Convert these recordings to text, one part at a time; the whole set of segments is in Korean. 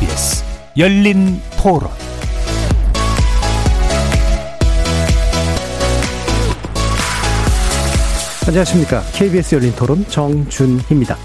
KBS 열린 토론 안녕하십니까. KBS 열린 토론 정준희입니다.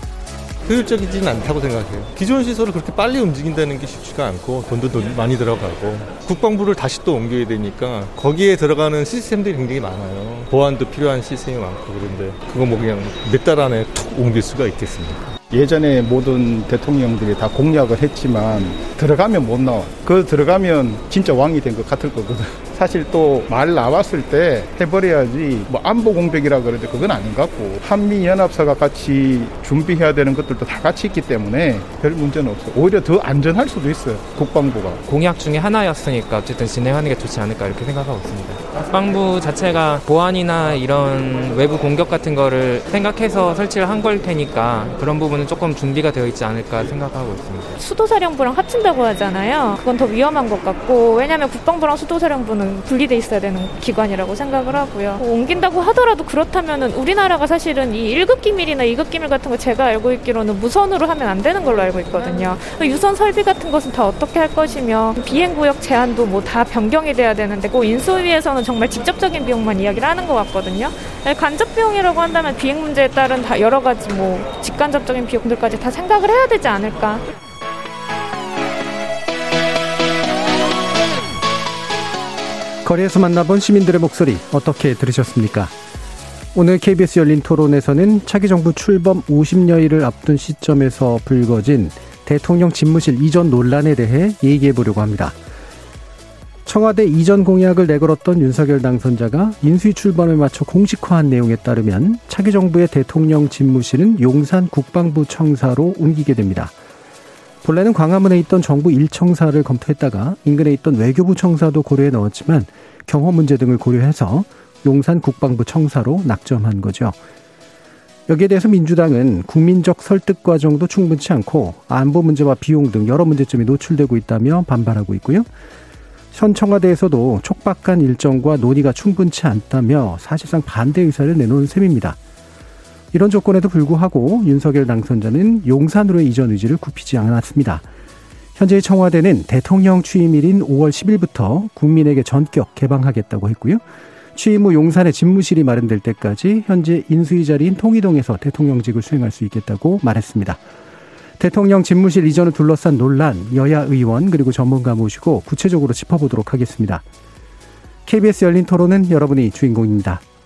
효율적이지는 않다고 생각해요. 기존 시설을 그렇게 빨리 움직인다는 게 쉽지가 않고 돈도 돈 많이 들어가고 국방부를 다시 또 옮겨야 되니까 거기에 들어가는 시스템들이 굉장히 많아요. 보안도 필요한 시스템이 많고 그런데 그거 뭐 그냥 몇 달 안에 툭 옮길 수가 있겠습니까? 예전에 모든 대통령들이 다 공약을 했지만 들어가면 못 나와. 그 들어가면 진짜 왕이 된 것 같을 거거든. 사실 또 말 나왔을 때 해버려야지 뭐 안보 공백이라 그러는데 그건 아닌 것 같고 한미 연합사가 같이 준비해야 되는 것들도 다 같이 있기 때문에 별 문제는 없어. 오히려 더 안전할 수도 있어요. 국방부가. 공약 중에 하나였으니까 어쨌든 진행하는 게 좋지 않을까 이렇게 생각하고 있습니다. 국방부 자체가 보안이나 이런 외부 공격 같은 거를 생각해서 설치를 한 걸 테니까 그런 부분은 조금 준비가 되어 있지 않을까 생각하고 있습니다. 수도사령부랑 합친다고 하잖아요. 그건 더 위험한 것 같고 왜냐하면 국방부랑 수도사령부는 분리돼 있어야 되는 기관이라고 생각을 하고요. 뭐 옮긴다고 하더라도 그렇다면은 우리나라가 사실은 이 1급 기밀이나 2급 기밀 같은 거 제가 알고 있기로는 무선으로 하면 안 되는 걸로 알고 있거든요. 유선 설비 같은 것은 다 어떻게 할 것이며 비행 구역 제한도 뭐 다 변경이 돼야 되는데 그 인수위에서는 정말 직접적인 비용만 이야기를 하는 것 같거든요. 간접 비용이라고 한다면 비행 문제에 따른 다 여러 가지 뭐 직간접적인 비용들까지 다 생각을 해야 되지 않을까. 거리에서 만나본 시민들의 목소리 어떻게 들으셨습니까? 오늘 KBS 열린 토론에서는 차기 정부 출범 50여일을 앞둔 시점에서 불거진 대통령 집무실 이전 논란에 대해 얘기해 보려고 합니다. 청와대 이전 공약을 내걸었던 윤석열 당선자가 인수위 출범에 맞춰 공식화한 내용에 따르면 차기 정부의 대통령 집무실은 용산 국방부 청사로 옮기게 됩니다. 본래는 광화문에 있던 정부 1청사를 검토했다가 인근에 있던 외교부 청사도 고려해 넣었지만 경호 문제 등을 고려해서 용산 국방부 청사로 낙점한 거죠. 여기에 대해서 민주당은 국민적 설득 과정도 충분치 않고 안보 문제와 비용 등 여러 문제점이 노출되고 있다며 반발하고 있고요. 현 청와대에서도 촉박한 일정과 논의가 충분치 않다며 사실상 반대 의사를 내놓은 셈입니다. 이런 조건에도 불구하고 윤석열 당선자는 용산으로의 이전 의지를 굽히지 않았습니다. 현재 청와대는 대통령 취임일인 5월 10일부터 국민에게 전격 개방하겠다고 했고요. 취임 후 용산의 집무실이 마련될 때까지 현재 인수위 자리인 통이동에서 대통령직을 수행할 수 있겠다고 말했습니다. 대통령 집무실 이전을 둘러싼 논란, 여야 의원 그리고 전문가 모시고 구체적으로 짚어보도록 하겠습니다. KBS 열린 토론은 여러분이 주인공입니다.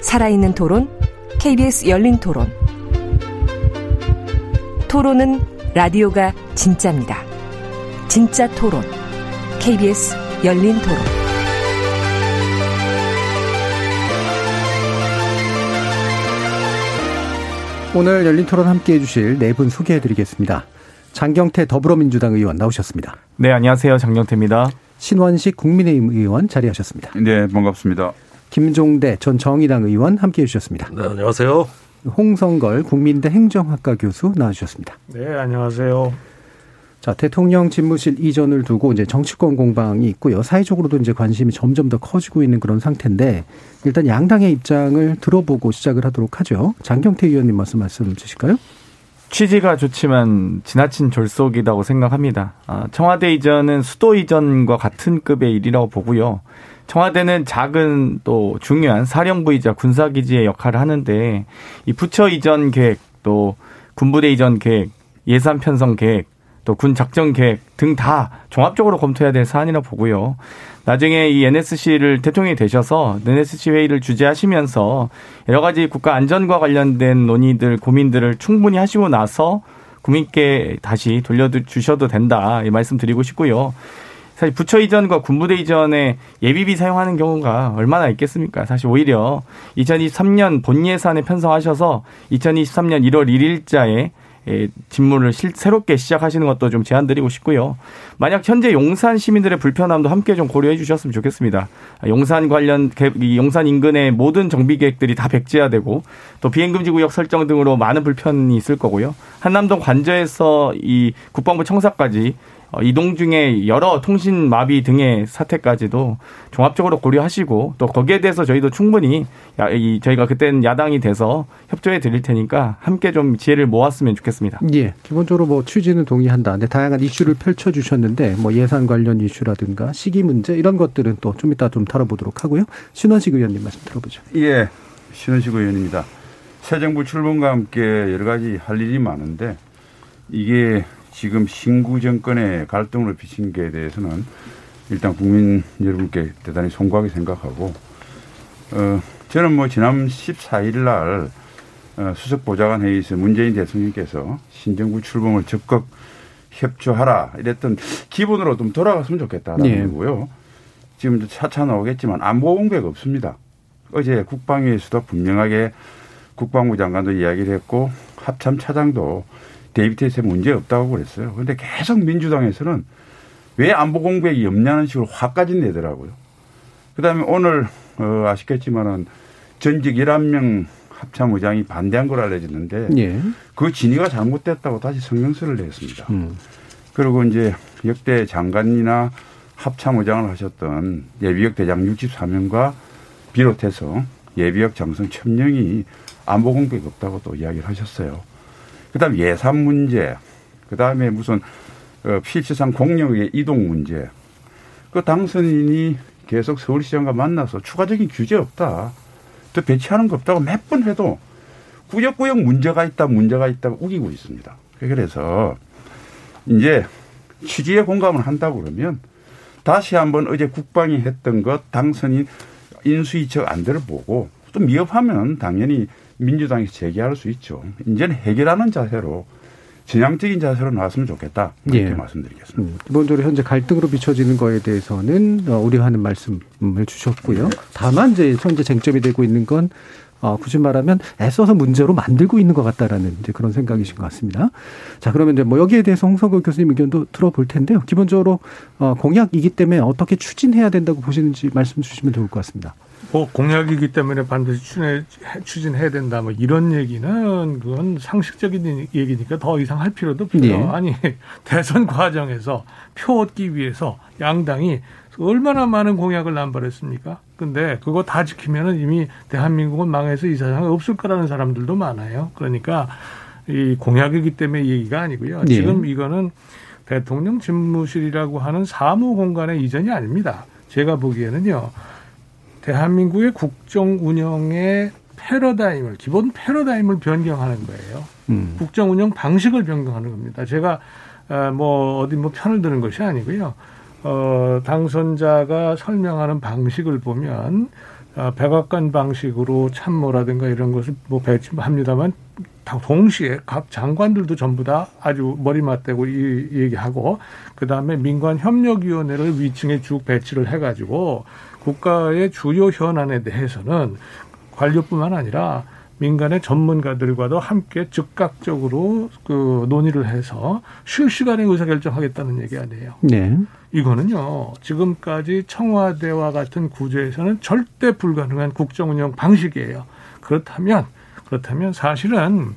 살아있는 토론, KBS 열린 토론. 토론은 라디오가 진짜입니다. 진짜 토론, KBS 열린 토론. 오늘 열린 토론 함께 해주실 네 분 소개해 드리겠습니다. 장경태 더불어민주당 의원 나오셨습니다. 네, 안녕하세요. 장경태입니다. 신원식 국민의힘 의원 자리하셨습니다. 네, 반갑습니다. 김종대 전 정의당 의원 함께 해 주셨습니다. 네, 안녕하세요. 홍성걸 국민대 행정학과 교수 나와주셨습니다. 네, 안녕하세요. 자, 대통령 집무실 이전을 두고 이제 정치권 공방이 있고요. 사회적으로도 이제 관심이 점점 더 커지고 있는 그런 상태인데 일단 양당의 입장을 들어보고 시작을 하도록 하죠. 장경태 의원님 말씀 말씀 주실까요? 취지가 좋지만 지나친 졸속이라고 생각합니다. 아, 청와대 이전은 수도 이전과 같은 급의 일이라고 보고요. 청와대는 작은 또 중요한 사령부이자 군사기지의 역할을 하는데 이 부처 이전 계획 또 군부대 이전 계획 예산 편성 계획 또 군 작전 계획 등 다 종합적으로 검토해야 될 사안이라 고 보고요. 나중에 이 NSC를 대통령이 되셔서 NSC 회의를 주재하시면서 여러 가지 국가 안전과 관련된 논의들 고민들을 충분히 하시고 나서 국민께 다시 돌려주셔도 된다 이 말씀 드리고 싶고요. 사실 부처 이전과 군부대 이전에 예비비 사용하는 경우가 얼마나 있겠습니까? 사실 오히려 2023년 본 예산에 편성하셔서 2023년 1월 1일자에 예, 직무를 실, 새롭게 시작하시는 것도 좀 제안드리고 싶고요. 만약 현재 용산 시민들의 불편함도 함께 좀 고려해 주셨으면 좋겠습니다. 용산 관련 이 용산 인근의 모든 정비 계획들이 다 백지화되고 또 비행금지 구역 설정 등으로 많은 불편이 있을 거고요. 한남동 관저에서 이 국방부 청사까지 어, 이동 중에 여러 통신 마비 등의 사태까지도 종합적으로 고려하시고 또 거기에 대해서 저희도 충분히 저희가 그때는 야당이 돼서 협조해 드릴 테니까 함께 좀 지혜를 모았으면 좋겠습니다. 예. 기본적으로 뭐 취지는 동의한다. 근데 다양한 이슈를 펼쳐 주셨는데 뭐 예산 관련 이슈라든가 시기 문제 이런 것들은 또 좀 이따 좀 다뤄보도록 하고요. 신원식 의원님 말씀 들어보죠. 예. 신원식 의원입니다. 새 정부 출범과 함께 여러 가지 할 일이 많은데 이게 지금 신구 정권의 갈등으로 비친 게 대해서는 일단 국민 여러분께 대단히 송구하게 생각하고 어 저는 뭐 지난 14일 날 어, 수석 보좌관 회의에서 문재인 대통령께서 신정부 출범을 적극 협조하라 이랬던 기본으로 좀 돌아갔으면 좋겠다라는 네. 거고요. 지금 차차 나오겠지만 안보 공백 없습니다. 어제 국방위에서도 분명하게 국방부 장관도 이야기를 했고 합참 차장도 데이비트에서 문제 없다고 그랬어요. 그런데 계속 민주당에서는 왜 안보 공백이 없냐는 식으로 화까지 내더라고요. 그 다음에 오늘, 어, 아시겠지만은 전직 11명 합참의장이 반대한 걸 알려졌는데 예. 그 진위가 잘못됐다고 다시 성명서를 냈습니다. 음. 그리고 이제 역대 장관이나 합참의장을 하셨던 예비역 대장 64명과 비롯해서 예비역 장성 1000명이 안보 공백이 없다고 또 이야기를 하셨어요. 그다음 예산 문제, 그다음에 무슨 어, 필치상 공력의 이동 문제. 그 당선인이 계속 서울시장과 만나서 추가적인 규제 없다. 또 배치하는 거 없다고 몇 번 해도 구역구역 문제가 있다, 문제가 있다고 우기고 있습니다. 그래서 이제 취지에 공감을 한다고 그러면 다시 한번 어제 국방이 했던 것 당선인 인수위처 안대를 보고 또 미흡하면 당연히 민주당에서 제기할 수 있죠. 이제는 해결하는 자세로 진양적인 자세로 나왔으면 좋겠다. 이렇게 예. 말씀드리겠습니다. 음, 기본적으로 현재 갈등으로 비춰지는 거에 대해서는 어, 우려하는 말씀을 주셨고요. 다만 이제 현재 쟁점이 되고 있는 건 어, 굳이 말하면 애써서 문제로 만들고 있는 것 같다라는 이제 그런 생각이신 것 같습니다. 자, 그러면 이제 뭐 여기에 대해서 홍석호 교수님 의견도 들어볼 텐데요. 기본적으로 어, 공약이기 때문에 어떻게 추진해야 된다고 보시는지 말씀 주시면 좋을 것 같습니다. 뭐 공약이기 때문에 반드시 추진해, 추진해야 된다 뭐 이런 얘기는 그건 상식적인 얘기니까 더 이상 할 필요도 없죠. 네. 아니 대선 과정에서 표 얻기 위해서 양당이 얼마나 많은 공약을 남발했습니까? 근데 그거 다 지키면은 이미 대한민국은 망해서 이 세상에 없을 거라는 사람들도 많아요. 그러니까 이 공약이기 때문에 얘기가 아니고요. 네. 지금 이거는 대통령 집무실이라고 하는 사무 공간의 이전이 아닙니다. 제가 보기에는요. 대한민국의 국정 운영의 패러다임을 기본 패러다임을 변경하는 거예요. 음. 국정 운영 방식을 변경하는 겁니다. 제가 어, 뭐 어디 뭐 편을 드는 것이 아니고요. 어, 당선자가 설명하는 방식을 보면 어, 백악관 방식으로 참모라든가 이런 것을 뭐 배치합니다만 동시에 각 장관들도 전부 다 아주 머리 맞대고 이 얘기하고 그 다음에 민관 협력위원회를 위층에 쭉 배치를 해가지고 국가의 주요 현안에 대해서는 관료뿐만 아니라 민간의 전문가들과도 함께 즉각적으로 그 논의를 해서 실시간에 의사결정하겠다는 얘기 아니에요. 네. 이거는요, 지금까지 청와대와 같은 구조에서는 절대 불가능한 국정 운영 방식이에요. 그렇다면, 그렇다면 사실은,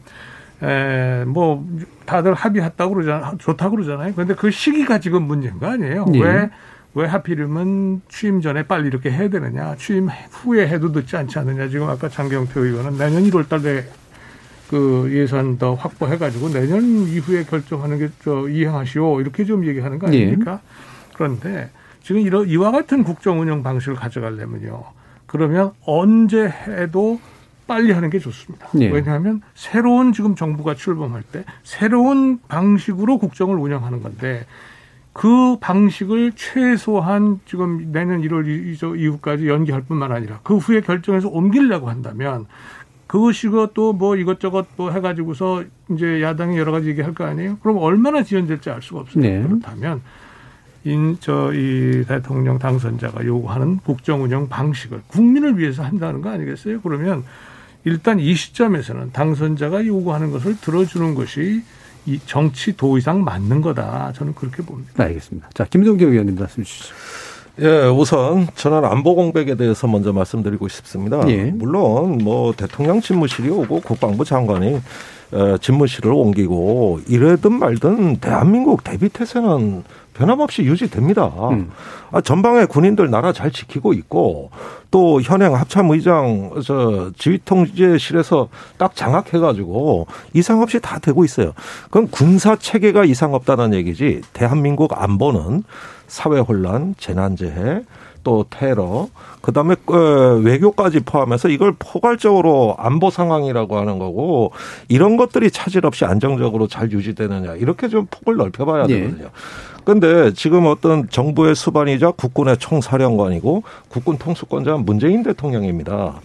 에, 뭐, 다들 합의했다고 그러잖아, 좋다고 그러잖아요. 그런데 그 시기가 지금 문제인 거 아니에요. 네. 왜? 왜 하필이면 취임 전에 빨리 이렇게 해야 되느냐. 취임 후에 해도 늦지 않지 않느냐. 지금 아까 장경표 의원은 내년 1월 달에 그 예산 더 확보해가지고 내년 이후에 결정하는 게 저 이행하시오. 이렇게 좀 얘기하는 거 아닙니까? 예. 그런데 지금 이런 이와 같은 국정 운영 방식을 가져가려면요. 그러면 언제 해도 빨리 하는 게 좋습니다. 예. 왜냐하면 새로운 지금 정부가 출범할 때 새로운 방식으로 국정을 운영하는 건데 그 방식을 최소한 지금 내년 1월 이후까지 연기할 뿐만 아니라 그 후에 결정해서 옮기려고 한다면 그것이고 또 뭐 이것저것 뭐 해가지고서 이제 야당이 여러 가지 얘기할 거 아니에요? 그럼 얼마나 지연될지 알 수가 없어요. 네. 그렇다면 인, 저, 이 대통령 당선자가 요구하는 국정 운영 방식을 국민을 위해서 한다는 거 아니겠어요? 그러면 일단 이 시점에서는 당선자가 요구하는 것을 들어주는 것이 이 정치 도의상 맞는 거다. 저는 그렇게 봅니다. 알겠습니다. 자, 김동경 의원님 말씀 주시죠. 예, 우선 저는 안보 공백에 대해서 먼저 말씀드리고 싶습니다. 예. 물론 뭐 대통령 집무실이 오고 국방부 장관이 어, 집무실을 옮기고 이래든 말든 대한민국 대비 태세는 변함없이 유지됩니다. 음. 아, 전방에 군인들 나라 잘 지키고 있고 또 현행 합참의장 저 지휘통제실에서 딱 장악해가지고 이상 없이 다 되고 있어요. 그럼 군사 체계가 이상 없다는 얘기지. 대한민국 안보는 사회 혼란, 재난재해, 또 테러, 그 다음에 외교까지 포함해서 이걸 포괄적으로 안보 상황이라고 하는 거고 이런 것들이 차질 없이 안정적으로 잘 유지되느냐 이렇게 좀 폭을 넓혀봐야 예. 되거든요. 근데 지금 어떤 정부의 수반이자 국군의 총사령관이고 국군 통수권자는 문재인 대통령입니다.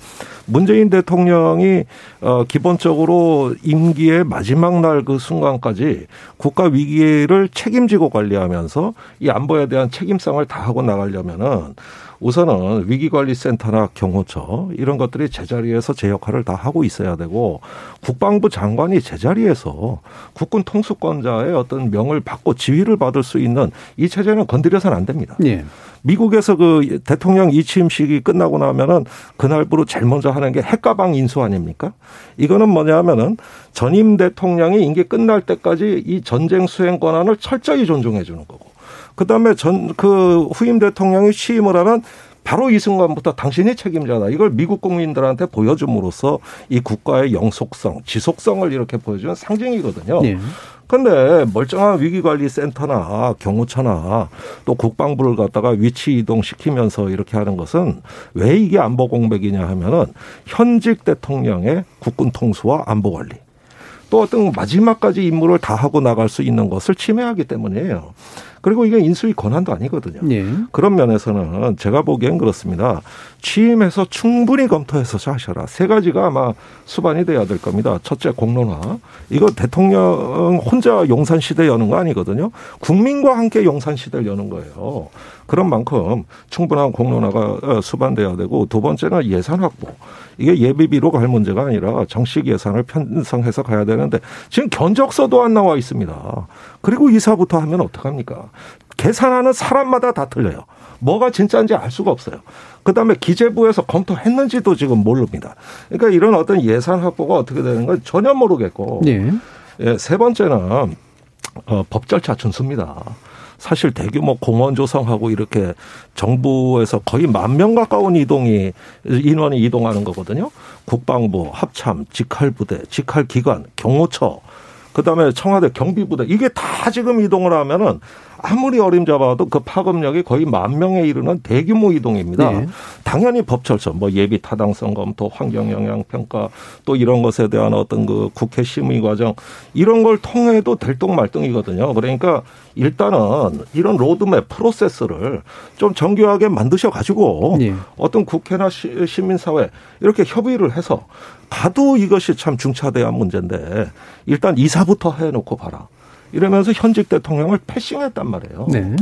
문재인 대통령이 어 기본적으로 임기의 마지막 날 그 순간까지 국가 위기를 책임지고 관리하면서 이 안보에 대한 책임성을 다하고 나가려면은 우선은 위기관리센터나 경호처 이런 것들이 제자리에서 제 역할을 다 하고 있어야 되고 국방부 장관이 제자리에서 국군 통수권자의 어떤 명을 받고 지휘를 받을 수 있는 이 체제는 건드려서는 안 됩니다. 예. 미국에서 그 대통령 이취임식이 끝나고 나면은 그날부로 제일 먼저 하는 게 핵가방 인수 아닙니까? 이거는 뭐냐면은 전임 대통령이 임기 끝날 때까지 이 전쟁 수행 권한을 철저히 존중해 주는 거고. 그다음에 전 그 후임 대통령이 취임을 하면 바로 이 순간부터 당신이 책임자다. 이걸 미국 국민들한테 보여줌으로써 이 국가의 영속성, 지속성을 이렇게 보여주는 상징이거든요. 예. 근데 멀쩡한 위기관리센터나 경호처나 또 국방부를 갖다가 위치 이동시키면서 이렇게 하는 것은 왜 이게 안보 공백이냐 하면은 현직 대통령의 국군 통수와 안보 관리 또 어떤 마지막까지 임무를 다 하고 나갈 수 있는 것을 침해하기 때문이에요. 그리고 이게 인수위 권한도 아니거든요. 예. 그런 면에서는 제가 보기엔 그렇습니다. 취임해서 충분히 검토해서 하셔라. 세 가지가 아마 수반이 돼야 될 겁니다. 첫째 공론화. 이거 대통령 혼자 용산 시대 여는 거 아니거든요. 국민과 함께 용산 시대를 여는 거예요. 그런 만큼 충분한 공론화가 수반돼야 되고 두 번째는 예산 확보. 이게 예비비로 갈 문제가 아니라 정식 예산을 편성해서 가야 되는데 지금 견적서도 안 나와 있습니다. 그리고 이사부터 하면 어떡합니까? 계산하는 사람마다 다 틀려요. 뭐가 진짜인지 알 수가 없어요. 그 다음에 기재부에서 검토했는지도 지금 모릅니다. 그러니까 이런 어떤 예산 확보가 어떻게 되는 건 전혀 모르겠고. 예. 예, 세 번째는 어, 법 절차 준수입니다. 사실 대규모 공원 조성하고 이렇게 정부에서 거의 만 명 가까운 이동이 인원이 이동하는 거거든요. 국방부, 합참, 직할부대, 직할기관, 경호처, 그다음에 청와대 경비부대 이게 다 지금 이동을 하면은 아무리 어림잡아도 그 파급력이 거의 만 명에 이르는 대규모 이동입니다. 네. 당연히 법 절차, 뭐 예비 타당성 검토, 환경 영향 평가 또 이런 것에 대한 어떤 그 국회 심의 과정 이런 걸 통해도 될똥말똥이거든요. 그러니까 일단은 이런 로드맵 프로세스를 좀 정교하게 만드셔 가지고 네. 어떤 국회나 시, 시민사회 이렇게 협의를 해서 가도 이것이 참 중차대한 문제인데 일단 이사부터 해놓고 봐라. 이러면서 현직 대통령을 패싱했단 말이에요. 네.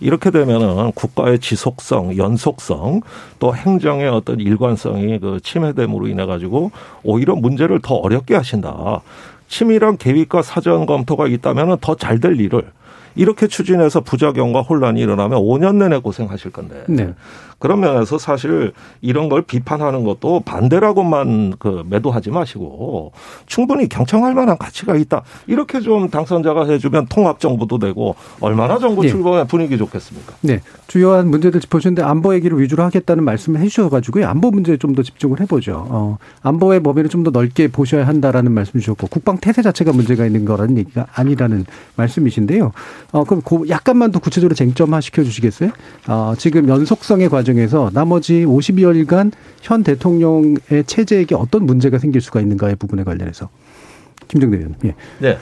이렇게 되면은 국가의 지속성, 연속성, 또 행정의 어떤 일관성이 그 침해됨으로 인해 가지고 오히려 문제를 더 어렵게 하신다. 치밀한 계획과 사전 검토가 있다면은 더잘 될 일을 이렇게 추진해서 부작용과 혼란이 일어나면 5년 내내 고생하실 건데. 네. 그런 면에서 사실 이런 걸 비판하는 것도 반대라고만 그 매도하지 마시고 충분히 경청할 만한 가치가 있다. 이렇게 좀 당선자가 해주면 통합 정부도 되고 얼마나 정부 네. 출범에 분위기 좋겠습니까? 네. 주요한 문제들 짚어주는데 안보 얘기를 위주로 하겠다는 말씀을 해주셔가지고요. 안보 문제에 좀 더 집중을 해보죠. 어, 안보의 범위를 좀 더 넓게 보셔야 한다라는 말씀 주셨고 국방 태세 자체가 문제가 있는 거라는 얘기가 아니라는 말씀이신데요. 어, 그럼 그 약간만 더 구체적으로 쟁점화 시켜주시겠어요? 어, 지금 연속성의 과정 에서 나머지 50여일간 현 대통령의 체제에게 어떤 문제가 생길 수가 있는가의 부분에 관련해서 김정대 의원님. 예. 네.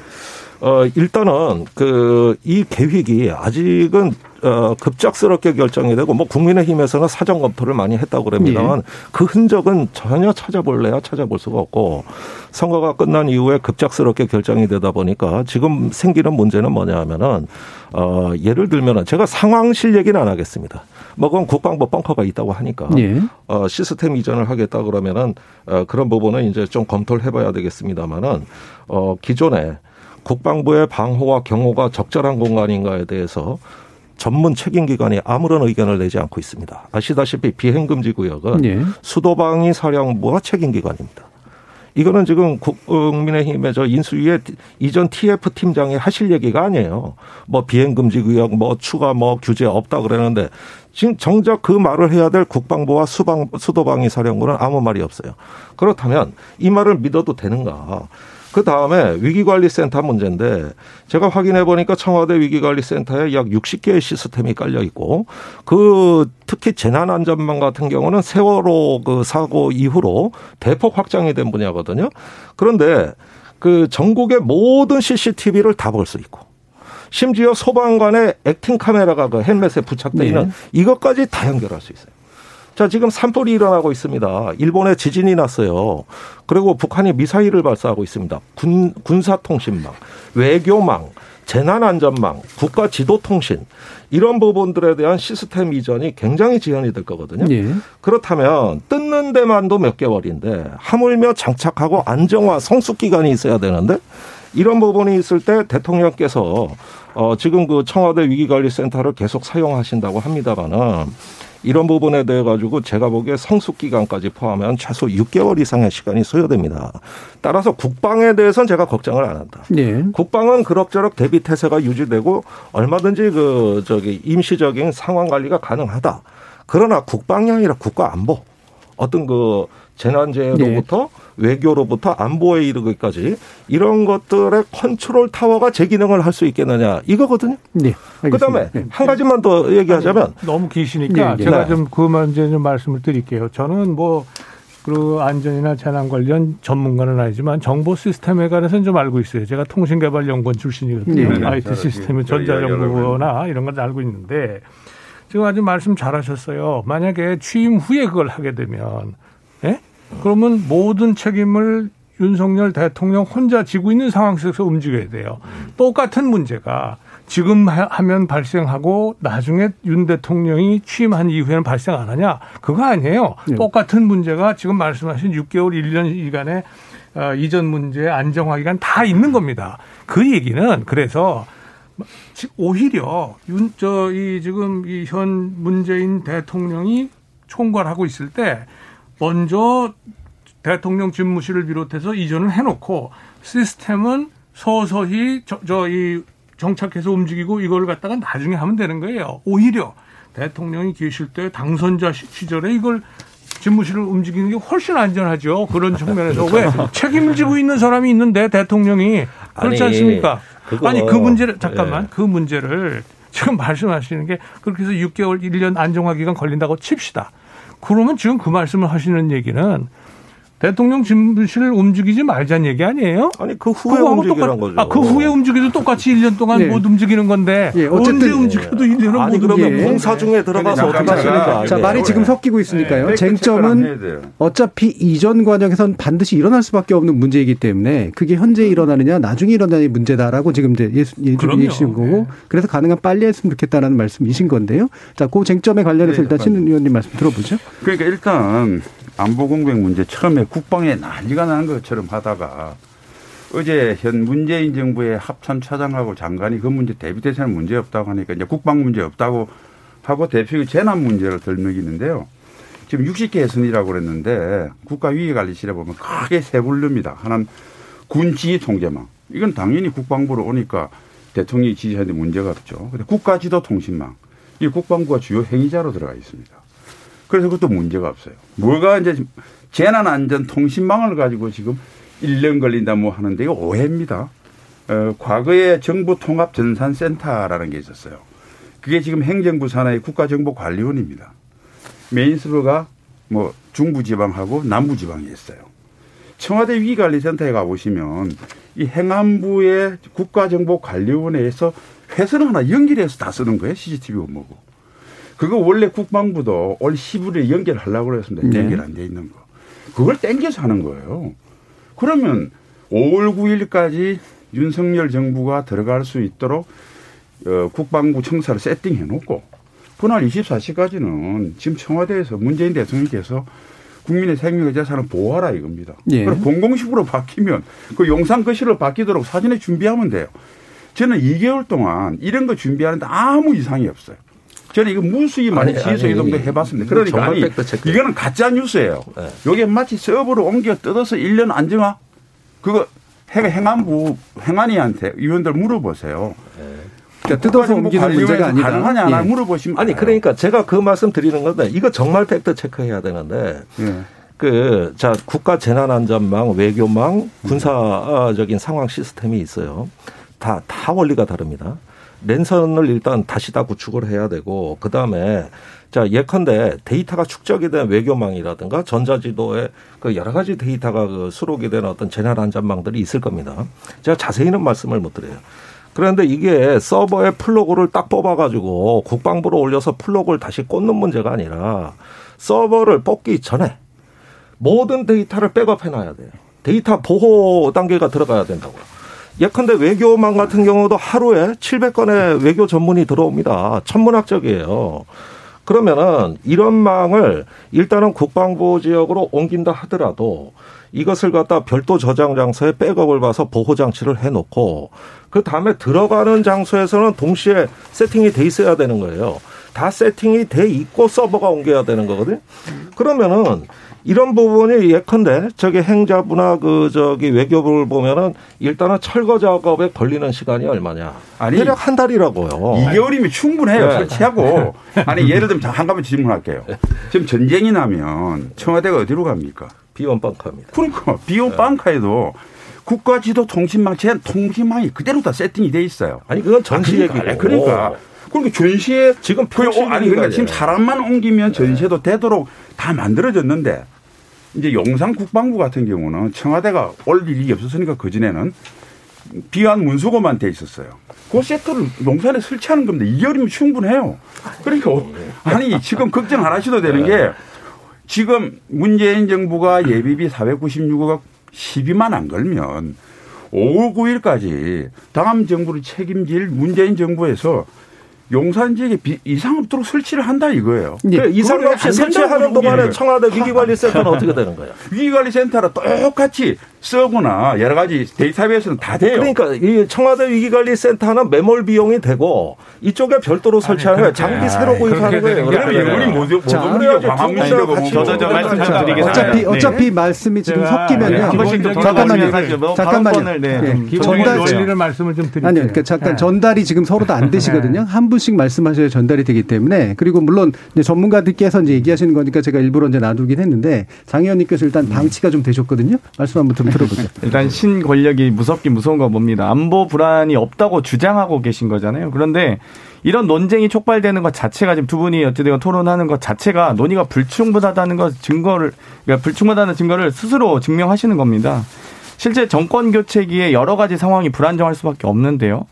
어, 일단은 그 이 계획이 아직은 어, 급작스럽게 결정이 되고 뭐 국민의힘에서는 사전 검토를 많이 했다고 그럽니다만 그 흔적은 전혀 찾아볼래야 찾아볼 수가 없고 선거가 끝난 이후에 급작스럽게 결정이 되다 보니까 지금 생기는 문제는 뭐냐 하면은 어, 예를 들면은 제가 상황실 얘기는 안 하겠습니다. 뭐 그건 국방부 벙커가 있다고 하니까 예. 어, 시스템 이전을 하겠다 그러면은 어, 그런 부분은 이제 좀 검토를 해봐야 되겠습니다만은 어, 기존에 국방부의 방호와 경호가 적절한 공간인가에 대해서 전문 책임 기관이 아무런 의견을 내지 않고 있습니다. 아시다시피 비행금지 구역은 예. 수도방위 사령부가 책임 기관입니다. 이거는 지금 국민의힘의 저 인수위의 이전 TF 팀장이 하실 얘기가 아니에요. 뭐 비행금지 구역 뭐 추가 뭐 규제 없다 그러는데 지금 정작 그 말을 해야 될 국방부와 수방 수도방위 사령부는 아무 말이 없어요. 그렇다면 이 말을 믿어도 되는가? 그 다음에 위기관리센터 문제인데 제가 확인해 보니까 청와대 위기관리센터에 약 60개의 시스템이 깔려 있고 그 특히 재난안전망 같은 경우는 세월호 그 사고 이후로 대폭 확장이 된 분야거든요. 그런데 그 전국의 모든 CCTV를 다 볼 수 있고 심지어 소방관의 액팅 카메라가 그 헬멧에 부착되어 있는 네. 이것까지 다 연결할 수 있어요. 자, 지금 산불이 일어나고 있습니다. 일본에 지진이 났어요. 그리고 북한이 미사일을 발사하고 있습니다. 군, 군사통신망, 외교망, 재난안전망, 국가 지도통신, 이런 부분들에 대한 시스템 이전이 굉장히 지연이 될 거거든요. 예. 그렇다면 뜯는 데만도 몇 개월인데 하물며 장착하고 안정화 성숙 기간이 있어야 되는데 이런 부분이 있을 때 대통령께서 어 지금 그 청와대 위기관리센터를 계속 사용하신다고 합니다만은 이런 부분에 대해 가지고 제가 보기에 성숙 기간까지 포함하면 최소 6개월 이상의 시간이 소요됩니다. 따라서 국방에 대해서는 제가 걱정을 안 한다. 예. 국방은 그럭저럭 대비 태세가 유지되고 얼마든지 그 저기 임시적인 상황 관리가 가능하다. 그러나 국방이 아니라 국가 안보 어떤 그 재난재해로부터 외교로부터 안보에 이르기까지 이런 것들의 컨트롤 타워가 제 기능을 할 수 있겠느냐 이거거든요. 네. 알겠습니다. 그다음에 네. 한 가지만 더 얘기하자면 너무 기시니까 예, 예. 제가 네. 좀 그만 이제 좀 말씀을 드릴게요. 저는 뭐. 그 안전이나 재난 관련 전문가는 아니지만 정보 시스템에 관해서는 좀 알고 있어요. 제가 통신개발연구원 출신이거든요. 네. IT 시스템, 전자정보나 이런 건 알고 있는데 지금 아주 말씀 잘하셨어요. 만약에 취임 후에 그걸 하게 되면, 예? 그러면 모든 책임을 윤석열 대통령 혼자 지고 있는 상황 속에서 움직여야 돼요. 똑같은 문제가 지금 하- 하면 발생하고 나중에 윤 대통령이 취임한 이후에는 발생 안 하냐? 그거 아니에요. 네. 똑같은 문제가 지금 말씀하신 6개월, 1년 기간에 어, 이전 문제, 안정화 기간 다 있는 겁니다. 그 얘기는 그래서 지- 오히려 윤, 저, 이 지금 이 현 문재인 대통령이 총괄하고 있을 때 먼저 대통령 집무실을 비롯해서 이전을 해놓고 시스템은 서서히 저, 저, 이 정착해서 움직이고 이걸 갖다가 나중에 하면 되는 거예요. 오히려 대통령이 계실 때 당선자 시- 시절에 이걸 집무실을 움직이는 게 훨씬 안전하죠. 그런 측면에서 왜 책임을 지고 있는 사람이 있는데 대통령이 그렇지 아니, 않습니까? 그거- 아니 그 문제를 잠깐만 예. 그 문제를 지금 말씀하시는 게 그렇게 해서 6개월, 1년 안정화 기간 걸린다고 칩시다. 그러면 지금 그 말씀을 하시는 얘기는 대통령 집무실을 움직이지 말자는 얘기 아니에요? 아니 그 후에 똑같- 거죠. 아, 그 후에 움직여도 똑같이 1년 동안 네. 못 움직이는 건데 예, 어쨌든- 언제 움직여도 1년은 아니 못 그러면 예. 공사 중에 들어가서 어떻게 아니에요? 자, 말이 지금 섞이고 있으니까요. 네. 쟁점은 해야 돼요. 어차피 이전 과정에선 반드시 일어날 수밖에 없는 문제이기 때문에 그게 현재 일어나느냐 나중에 일어나느냐의 문제다라고 지금 이제 예수 그럼요. 예주신 거고 그래서 가능한 빨리 했으면 좋겠다라는 말씀이신 건데요. 자, 그 쟁점에 관련해서 네, 일단 신 의원님 말씀 들어보죠. 그러니까 일단 안보 공백 문제 처음에 국방에 난리가 나는 것처럼 하다가 어제 현 문재인 정부의 합참 차장하고 장관이 그 문제 대비 대세는 문제 없다고 하니까 이제 국방 문제 없다고 하고 대표가 재난 문제를 덜먹이는데요. 지금 60개 해선이라고 그랬는데 국가위기관리실에 보면 크게 세 분류입니다. 하나는 군지휘 통제망. 이건 당연히 국방부로 오니까 대통령이 지시하는데 문제가 없죠. 근데 국가지도 통신망. 이 국방부가 주요 행위자로 들어가 있습니다. 그래서 그것도 문제가 없어요. 뭐가 이제 재난안전 통신망을 가지고 지금 1년 걸린다 뭐 하는데 이거 오해입니다. 어, 과거에 정부통합전산센터라는 게 있었어요. 그게 지금 행정부 산하의 국가정보관리원입니다. 메인 서버가 뭐 중부지방하고 남부지방에 있어요. 청와대 위기관리센터에 가보시면 이 행안부의 국가정보관리원회에서 회선 하나 연결해서 다 쓰는 거예요. CCTV 업무고. 그거 원래 국방부도 올 10일에 연결하려고 그랬습니다. 네. 연결 안 돼 있는 거. 그걸 땡겨서 하는 거예요. 그러면 5월 9일까지 윤석열 정부가 들어갈 수 있도록 어, 국방부 청사를 세팅해 놓고 그날 24시까지는 지금 청와대에서 문재인 대통령께서 국민의 생명과 재산을 보호하라 이겁니다. 예. 그럼 공공식으로 바뀌면 그 용산 거실로 바뀌도록 사전에 준비하면 돼요. 저는 2개월 동안 이런 거 준비하는데 아무 이상이 없어요. 저는 이거 무수히 많이 지휘소 이동도 해봤습니다. 그러니까 정말 아니, 팩트체크. 이거는 가짜 뉴스예요. 네. 이게 마치 서버를 옮겨 뜯어서 1년 안정화 그거 행- 행안부 행안위한테 의원들 물어보세요. 그러니까 뜯어서 옮기는 문제가 아니다. 가능하냐 예. 물어보시면 아니. 그러니까 제가 그 말씀 드리는 건데 이거 정말 팩트 체크해야 되는데 예. 그자 국가 재난안전망, 외교망, 군사적인 상황 시스템이 있어요. 다 다 원리가 다릅니다. 랜선을 일단 다시 다 구축을 해야 되고 그 다음에 자 예컨대 데이터가 축적이 된 외교망이라든가 전자지도에 그 여러 가지 데이터가 그 수록이 된 어떤 재난안전망들이 있을 겁니다. 제가 자세히는 말씀을 못 드려요. 그런데 이게 서버에 플러그를 딱 뽑아가지고 국방부로 올려서 플러그를 다시 꽂는 문제가 아니라 서버를 뽑기 전에 모든 데이터를 백업해놔야 돼요. 데이터 보호 단계가 들어가야 된다고요. 예컨대 외교망 같은 경우도 하루에 700건의 외교 전문이 들어옵니다. 천문학적이에요. 그러면은 이런 망을 일단은 국방부 지역으로 옮긴다 하더라도 이것을 갖다 별도 저장 장소에 백업을 놔서 보호 장치를 해놓고 그 다음에 들어가는 장소에서는 동시에 세팅이 돼 있어야 되는 거예요. 다 세팅이 돼 있고 서버가 옮겨야 되는 거거든요. 그러면은 이런 부분이 예컨대 저기 행자부나 그 저기 외교부를 보면은 일단은 철거 작업에 걸리는 시간이 얼마냐? 아니, 대략 한 달이라고요. 2개월이면 충분해요. 네. 설치하고. 아니 예를 들면 한 가지 질문할게요. 지금 전쟁이 나면 청와대가 어디로 갑니까? 비원 벙커입니다. 그러니까 네. 빵카에도 국가 지도 통신망 제 통신망이 그대로 다 세팅이 돼 있어요. 아니 그건 전시 아, 그러니까, 얘기고. 그러니까 그러니까 전시에 지금 그, 어, 아니 그러니까 지금 사람만 옮기면 전시도 되도록 다 만들어졌는데 이제 용산 국방부 같은 경우는 청와대가 올 일이 없었으니까 그 전에는 비안 문수고만 돼 있었어요. 그 세트를 용산에 설치하는 겁니다. 2개월이면 충분해요. 그러니까 어, 아니 지금 걱정 안 하셔도 되는 게 지금 문재인 정부가 예비비 496억 12만 안 걸면 5월 9일까지 다음 정부를 책임질 문재인 정부에서 용산 지역에 비- 이상 없도록 설치를 한다 이거예요. 그 이상 그걸 없이 안 설치하는 동안에. 청와대 위기관리센터는 어떻게 되는 거예요? 위기관리센터랑 똑같이 서버나 여러 가지 데이터베이스는 다 돼요. 그러니까 이 청와대 위기관리센터는 매몰 비용이 되고 이쪽에 별도로 설치하는 거예요. 장비 새로 구입하는 거예요. 그러면 영원히 못, 못 자, 옮겨야죠. 광화문시대가 아니, 저도 좀 말씀 좀 자, 드리겠습니다. 어차피 네. 어차피 말씀이 지금 섞이면요. 네, 잠깐만요. 뭐 잠깐만요. 네, 전달 논리를 말씀을 좀 드릴게요. 아니요. 그러니까 잠깐 네. 전달이 지금 서로 다 안 되시거든요. 한 분씩 말씀하셔야 전달이 되기 때문에 그리고 물론 이제 전문가들께서 이제 얘기하시는 거니까 제가 일부러 이제 놔두긴 했는데 장 의원님께서 일단 방치가 좀 되셨거든요. 말씀 한번 좀 들어보죠. 일단 신권력이 무섭긴 무서운 거 뭡니다. 안보 불안이 없다고 주장하고 계신 거잖아요. 그런데 이런 논쟁이 촉발되는 것 자체가 지금 두 분이 어찌되건 토론하는 것 자체가 논의가 불충분하다는 것 증거를 그러니까 불충분하다는 증거를 스스로 증명하시는 겁니다. 실제 정권 교체기에 여러 가지 상황이 불안정할 수밖에 없는데요.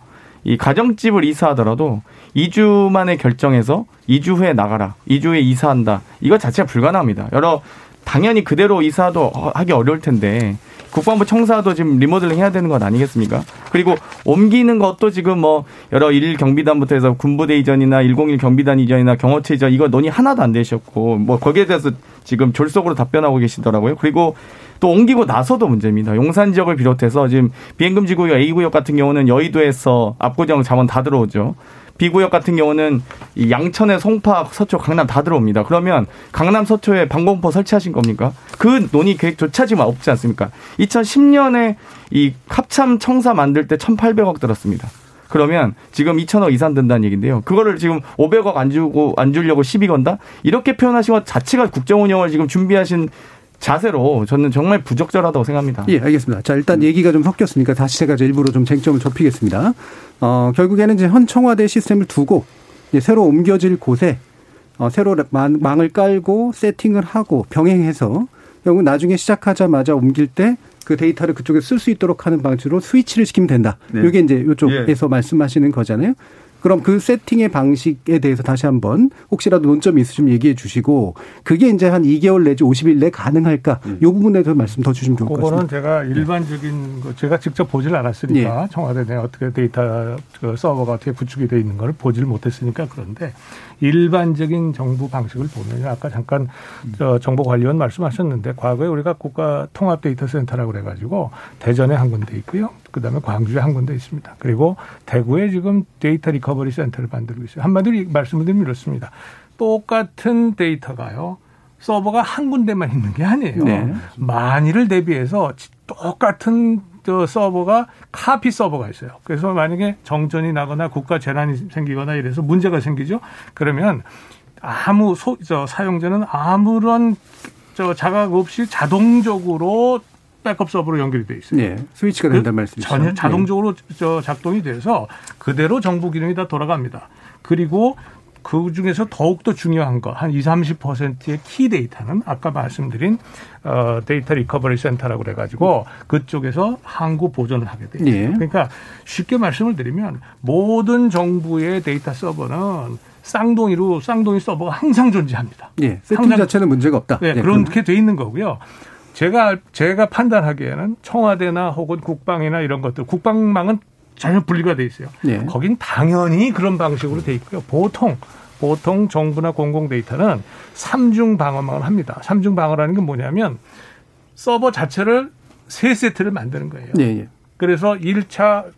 이 가정집을 이사하더라도 2주 만에 결정해서 2주 후에 나가라. 2주 후에 이사한다. 이거 자체가 불가능합니다. 여러 당연히 그대로 이사도 하기 어려울 텐데 국방부 청사도 지금 리모델링 해야 되는 건 아니겠습니까? 그리고 옮기는 것도 지금 뭐 여러 일 경비단부터 해서 군부대 이전이나 101 경비단 이전이나 경호처 이전 이거 논의 하나도 안 되셨고 뭐 거기에 대해서 지금 졸속으로 답변하고 계시더라고요. 그리고 또 옮기고 나서도 문제입니다. 용산 지역을 비롯해서 지금 비행금지 구역 A 구역 같은 경우는 여의도에서 압구정 자원 다 들어오죠. B 구역 같은 경우는 이 양천에 송파, 서초, 강남 다 들어옵니다. 그러면 강남 서초에 방공포 설치하신 겁니까? 그 논의 계획조차 지금 없지 않습니까? 2010년에 이 합참 청사 만들 때 1,800억 들었습니다. 그러면 지금 2천억 이상 든다는 얘기인데요. 그거를 지금 500억 안 주고 안 주려고 시비 건다? 이렇게 표현하신 것 자체가 국정 운영을 지금 준비하신 자세로 저는 정말 부적절하다고 생각합니다. 예, 알겠습니다. 자, 일단 얘기가 좀 섞였으니까 다시 제가 이제 일부러 좀 쟁점을 좁히겠습니다. 어, 결국에는 이제 현 청와대 시스템을 두고 이제 새로 옮겨질 곳에 어, 새로 망, 망을 깔고 세팅을 하고 병행해서 결국 나중에 시작하자마자 옮길 때 그 데이터를 그쪽에 쓸 수 있도록 하는 방식으로 스위치를 시키면 된다. 네. 이게 이제 이쪽에서 말씀하시는 거잖아요. 그럼 그 세팅의 방식에 대해서 다시 한번 혹시라도 논점이 있으시면 얘기해 주시고 그게 이제 한 2개월 내지 50일 내 가능할까? 음. 요 부분에 대해서 말씀 더 주시면 좋을 것 같습니다. 그거는 제가 일반적인 거 제가 직접 보질 않았으니까 예. 청와대 내 어떻게 데이터 그 서버가 어떻게 구축이 돼 있는 걸 보질 못했으니까 그런데 일반적인 정부 방식을 보면 아까 잠깐 저 정보관리원 말씀하셨는데 과거에 우리가 국가 통합 데이터 센터라고 그래가지고 대전에 한 군데 있고요. 그다음에 광주에 한 군데 있습니다. 그리고 대구에 지금 데이터 recovery 센터를 만들고 있어요. 한마디로 말씀을 드리면 이렇습니다. 똑같은 데이터가요. 서버가 한 군데만 있는 게 아니에요. 네. 만일을 대비해서 똑같은 저 서버가 카피 서버가 있어요. 그래서 만약에 정전이 나거나 국가 재난이 생기거나 이래서 문제가 생기죠. 그러면 아무 소, 저 사용자는 아무런 저 자각 없이 자동적으로 백업 서버로 연결이 돼 있어요. 네. 스위치가 된다는 말씀이죠. 전혀 네. 자동적으로 네. 저 작동이 돼서 그대로 정부 기능이 다 돌아갑니다. 그리고 그 중에서 더욱더 중요한 거, 한 20, 30%의 키 데이터는 아까 말씀드린 어, 데이터 recovery 센터라고 그래가지고 그쪽에서 항구 보존을 하게 돼요. 예. 그러니까 쉽게 말씀을 드리면 모든 정부의 데이터 서버는 쌍둥이로 쌍둥이 서버가 항상 존재합니다. 예. 세팅 항상, 자체는 문제가 없다. 네, 예, 그렇게 돼 있는 거고요. 제가 제가 판단하기에는 청와대나 혹은 국방이나 이런 것들 국방망은 전혀 분리가 돼 있어요. 네. 거긴 당연히 그런 방식으로 돼 있고요. 보통 보통 정부나 공공 데이터는 삼중 방어망을 합니다. 삼중 방어라는 게 뭐냐면 서버 자체를 세 세트를 만드는 거예요. 네. 네. 그래서 1차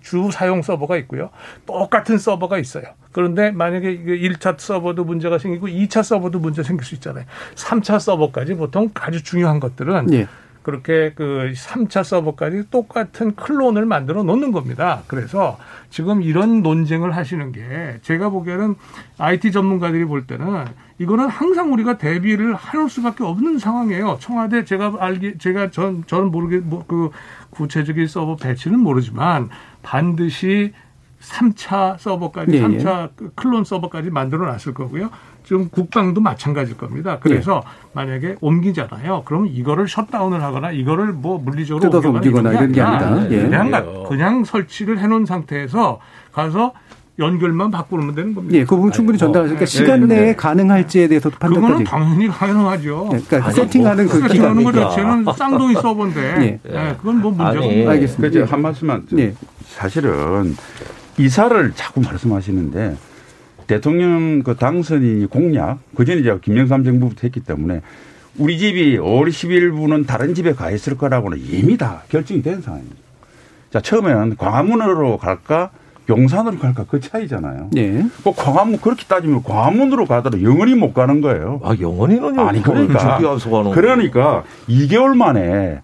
주 사용 서버가 있고요. 똑같은 서버가 있어요. 그런데 만약에 1차 서버도 문제가 생기고 2차 서버도 문제 생길 수 있잖아요. 3차 서버까지 보통 아주 중요한 것들은 네. 그렇게 그 3차 서버까지 똑같은 클론을 만들어 놓는 겁니다. 그래서 지금 이런 논쟁을 하시는 게 제가 보기에는 IT 전문가들이 볼 때는 이거는 항상 우리가 대비를 할 수밖에 없는 상황이에요. 청와대 제가 알기 제가 전 저는 모르게 뭐 그 구체적인 서버 배치는 모르지만 반드시 3차 서버까지, 네, 3차 네. 클론 서버까지 만들어 놨을 거고요. 지금 국방도 마찬가지일 겁니다. 그래서 네. 만약에 옮기잖아요. 그러면 이거를 셧다운을 하거나 이거를 뭐 물리적으로 뜯어서 옮기거나 이런 게 아니라 예. 그냥 그냥 설치를 해놓은 상태에서 가서 연결만 바꾸면 되는 겁니다. 예, 그 부분 충분히 전달하니까 네. 시간 내에 네. 가능할지에 대해서도 판단까지. 그거는 당연히 가능하죠. 네, 그러니까 세팅하는 그 기간. 세팅하는 거 자체는 쌍둥이 서버인데, 예. 네, 그건 뭐 문제가 없습니다. 알겠습니다. 그한 예. 말씀만. 예. 사실은 이사를 자꾸 말씀하시는데 대통령 그 당선인이 공약, 그 전에 제가 김영삼 정부부터 했기 때문에 우리 집이 5월 10일부는 다른 집에 가 있을 거라고는 이미 다 결정이 된 상황입니다. 자, 처음에는 광화문으로 갈까 용산으로 갈까 그 차이잖아요. 네. 그 광화문 그렇게 따지면 광화문으로 가더라도 영원히 못 가는 거예요. 아 영원히는요? 아니 그러니까 그러니까 2개월 만에 네.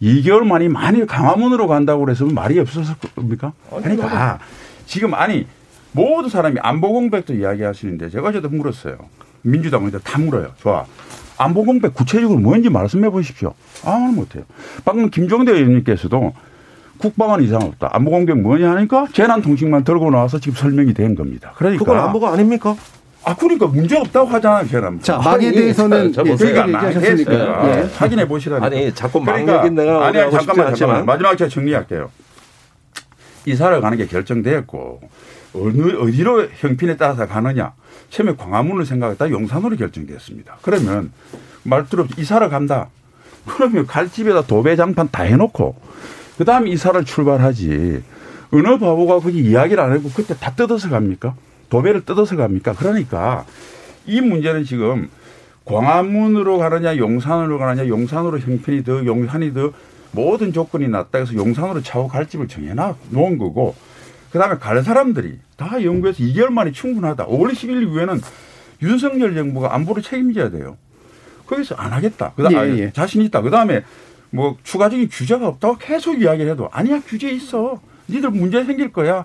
2개월 만에 만일 광화문으로 간다고 그래서 말이 없었을 겁니까? 그러니까 지금 아니 모든 사람이 안보 공백도 이야기하시는데 제가 어제도 물었어요. 민주당한테 다 물어요. 좋아. 안보 공백 구체적으로 뭔지 말씀해 보십시오. 아무 못해요. 방금 김종대 의원님께서도 국방은 이상 없다. 안보 공백 뭐냐 하니까 재난 통신만 들고 나와서 지금 설명이 된 겁니다. 그러니까 그건 안보가 아닙니까? 아, 그러니까 문제 없다고 하잖아요, 걔는. 자, 막에 대해서는 예, 저희가 얘기하셨으니까 예. 확인해 보시라니까. 아니, 자꾸 막 그러니까, 얘기 내가 아니, 잠깐만, 잠깐만. 마지막 제가 정리할게요. 이사를 가는 게 결정되었고 어느 어디로 형편에 따라서 가느냐. 처음에 광화문을 생각했다 용산으로 결정되었습니다. 그러면 말투로 이사를 간다. 그러면 갈 집에다 도배 장판 다 해놓고 그 다음에 이사를 출발하지. 어느 바보가 거기 이야기를 안 하고 그때 다 뜯어서 갑니까? 도배를 뜯어서 갑니까? 그러니까 이 문제는 지금 광화문으로 가느냐 용산으로 가느냐 용산으로 형편이 더 용산이 더 모든 조건이 낮다 해서 용산으로 차후 갈 집을 정해놔 놓은 거고 그다음에 갈 사람들이 다 연구해서 2개월 만에 충분하다. 5월 10일 이후에는 윤석열 정부가 안보를 책임져야 돼요. 거기서 안 하겠다. 그다음 예, 예. 자신 있다. 그다음에 뭐 추가적인 규제가 없다고 계속 이야기를 해도 아니야 규제 있어. 니들 문제 생길 거야.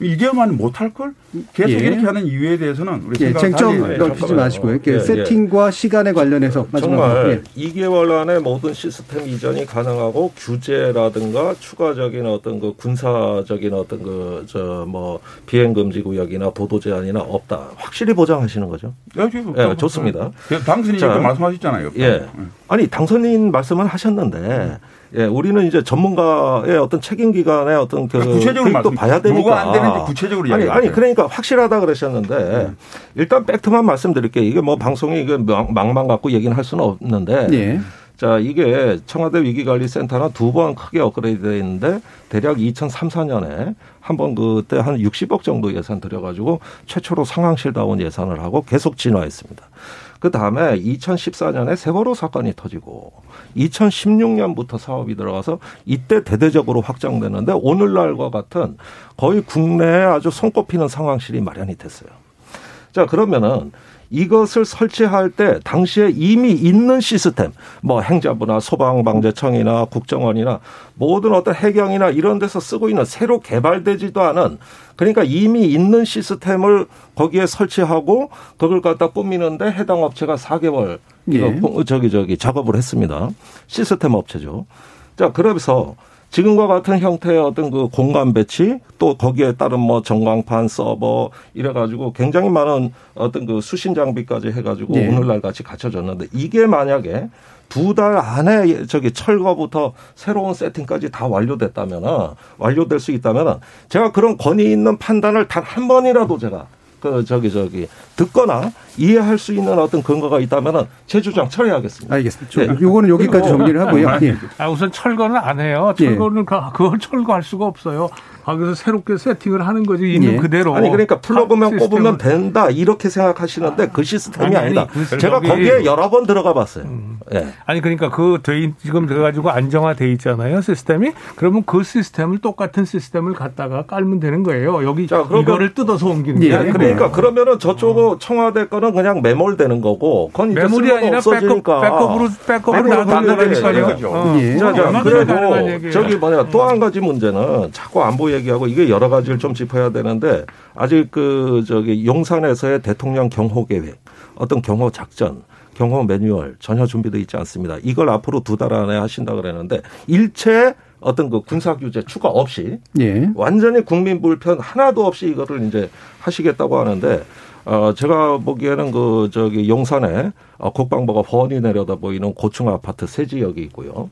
2개월 만에 못할 걸 계속 예. 이렇게 하는 이유에 대해서는 우리 예, 쟁점 넓히지 마시고요. 예, 세팅과 시간에 관련해서 정말 2개월 예. 안에 모든 시스템 이전이 가능하고 규제라든가 추가적인 어떤 그 군사적인 어떤 그 저 뭐 비행 금지 구역이나 도도 제한이나 없다. 확실히 보장하시는 거죠. 예, 좋습니다. 당선인이 말씀하셨잖아요. 예. 아니 당선인 말씀을 하셨는데. 예, 우리는 이제 전문가의 어떤 책임 기관의 어떤 그 구체적으로 또 봐야 되니까. 뭐가 안 되는지 구체적으로 아니, 이야기해 아니 주세요. 그러니까 확실하다 그러셨는데 일단 팩트만 말씀드릴게요. 이게 뭐 방송이 이게 막- 막만 갖고 얘기는 할 수는 없는데. 예. 자, 이게 청와대 위기관리센터는 두 번 크게 업그레이드 되어 있는데 대략 2003, 4년에 한 번 그때 한 60억 정도 예산 들여가지고 최초로 상황실다운 예산을 하고 계속 진화했습니다. 그 다음에 2014년에 세월호 사건이 터지고 2016년부터 사업이 들어가서 이때 대대적으로 확장되는데 오늘날과 같은 거의 국내에 아주 손꼽히는 상황실이 마련이 됐어요. 자, 그러면은 이것을 설치할 때 당시에 이미 있는 시스템, 뭐 행자부나 소방방재청이나 국정원이나 모든 어떤 해경이나 이런 데서 쓰고 있는 새로 개발되지도 않은 그러니까 이미 있는 시스템을 거기에 설치하고 그걸 갖다 꾸미는데 해당 업체가 4개월 이거 예. 어, 저기 저기 작업을 했습니다. 시스템 업체죠. 자, 그러면서 지금과 같은 형태의 어떤 그 공간 배치 또 거기에 따른 뭐 전광판 서버 이래가지고 굉장히 많은 어떤 그 수신 장비까지 해가지고 예. 오늘날 같이 갖춰졌는데 이게 만약에 두 달 안에 저기 철거부터 새로운 세팅까지 다 완료됐다면은 완료될 수 있다면은 제가 그런 권위 있는 판단을 단 한 번이라도 제가 그 저기 저기 듣거나 이해할 수 있는 어떤 근거가 있다면은 제 주장 처리하겠습니다. 알겠습니다. 좀 예. 요거는 여기까지 정리를 하고요. 예. 아, 우선 철거는 안 해요. 예. 철거는 가- 그걸 철거할 수가 없어요. 거기서 새롭게 세팅을 하는 거지 있는 예. 그대로. 아니 그러니까 플러그만 꼽으면 된다 이렇게 생각하시는데 그 시스템이 아니, 아니, 아니다. 그 제가 거기에 여러 번 들어가 봤어요. 예. 아니 그러니까 그 돼, 지금 돼가지고 안정화돼 있잖아요 시스템이. 그러면 그 시스템을 똑같은 시스템을 갖다가 깔면 되는 거예요. 여기 그러면- 이거를 뜯어서 옮기는 예, 게 예, 아니고. 그러니까 그러면은 저쪽 청와대 거는 그냥 매몰되는 거고, 그건 이제 쓸모가 아니라 백업, 없어지니까. 백업으로 백업으로 백업으로. 하는 거죠. 어. 예. 자, 자, 그리고. 저기 뭐냐 또 한 가지 문제는 자꾸 안 보 얘기하고 이게 여러 가지를 좀 짚어야 되는데 아직 그 저기 용산에서의 대통령 경호 계획, 어떤 경호 작전, 경호 매뉴얼 전혀 준비되어 있지 않습니다. 이걸 앞으로 두 달 안에 하신다 그랬는데 일체 어떤 그 군사 규제 추가 없이 예. 완전히 국민 불편 하나도 없이 이거를 이제 하시겠다고 하는데 어 제가 보기에는 그 저기 용산에 어, 국방부가 훤히 내려다 보이는 고층 아파트 세 지역이 있고요.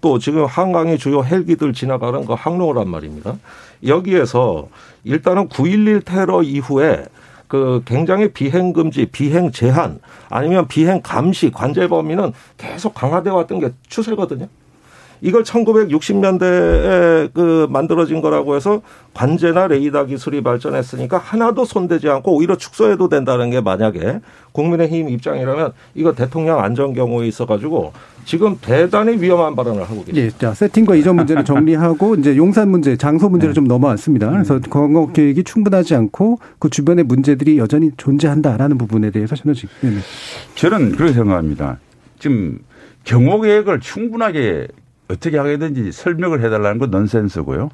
또 지금 한강이 주요 헬기들 지나가는 그 항로란 말입니다. 여기에서 일단은 9.11 테러 이후에 그 굉장히 비행 금지, 비행 제한 아니면 비행 감시 관제 범위는 계속 강화돼 왔던 게 추세거든요. 이걸 1960년대에 그 만들어진 거라고 해서 관제나 레이더 기술이 발전했으니까 하나도 손대지 않고 오히려 축소해도 된다는 게 만약에 국민의힘 입장이라면 이거 대통령 안전 경우에 있어가지고 지금 대단히 위험한 발언을 하고 계십니다. 예, 자 세팅과 이전 문제는 정리하고 이제 용산 문제, 장소 문제를 좀 넘어왔습니다. 그래서 광역 계획이 충분하지 않고 그 주변의 문제들이 여전히 존재한다라는 부분에 대해서 저는 지금 네, 네. 저는 그렇게 생각합니다. 지금 경호 계획을 충분하게 어떻게 하게든지 설명을 해달라는 건 넌센스고요.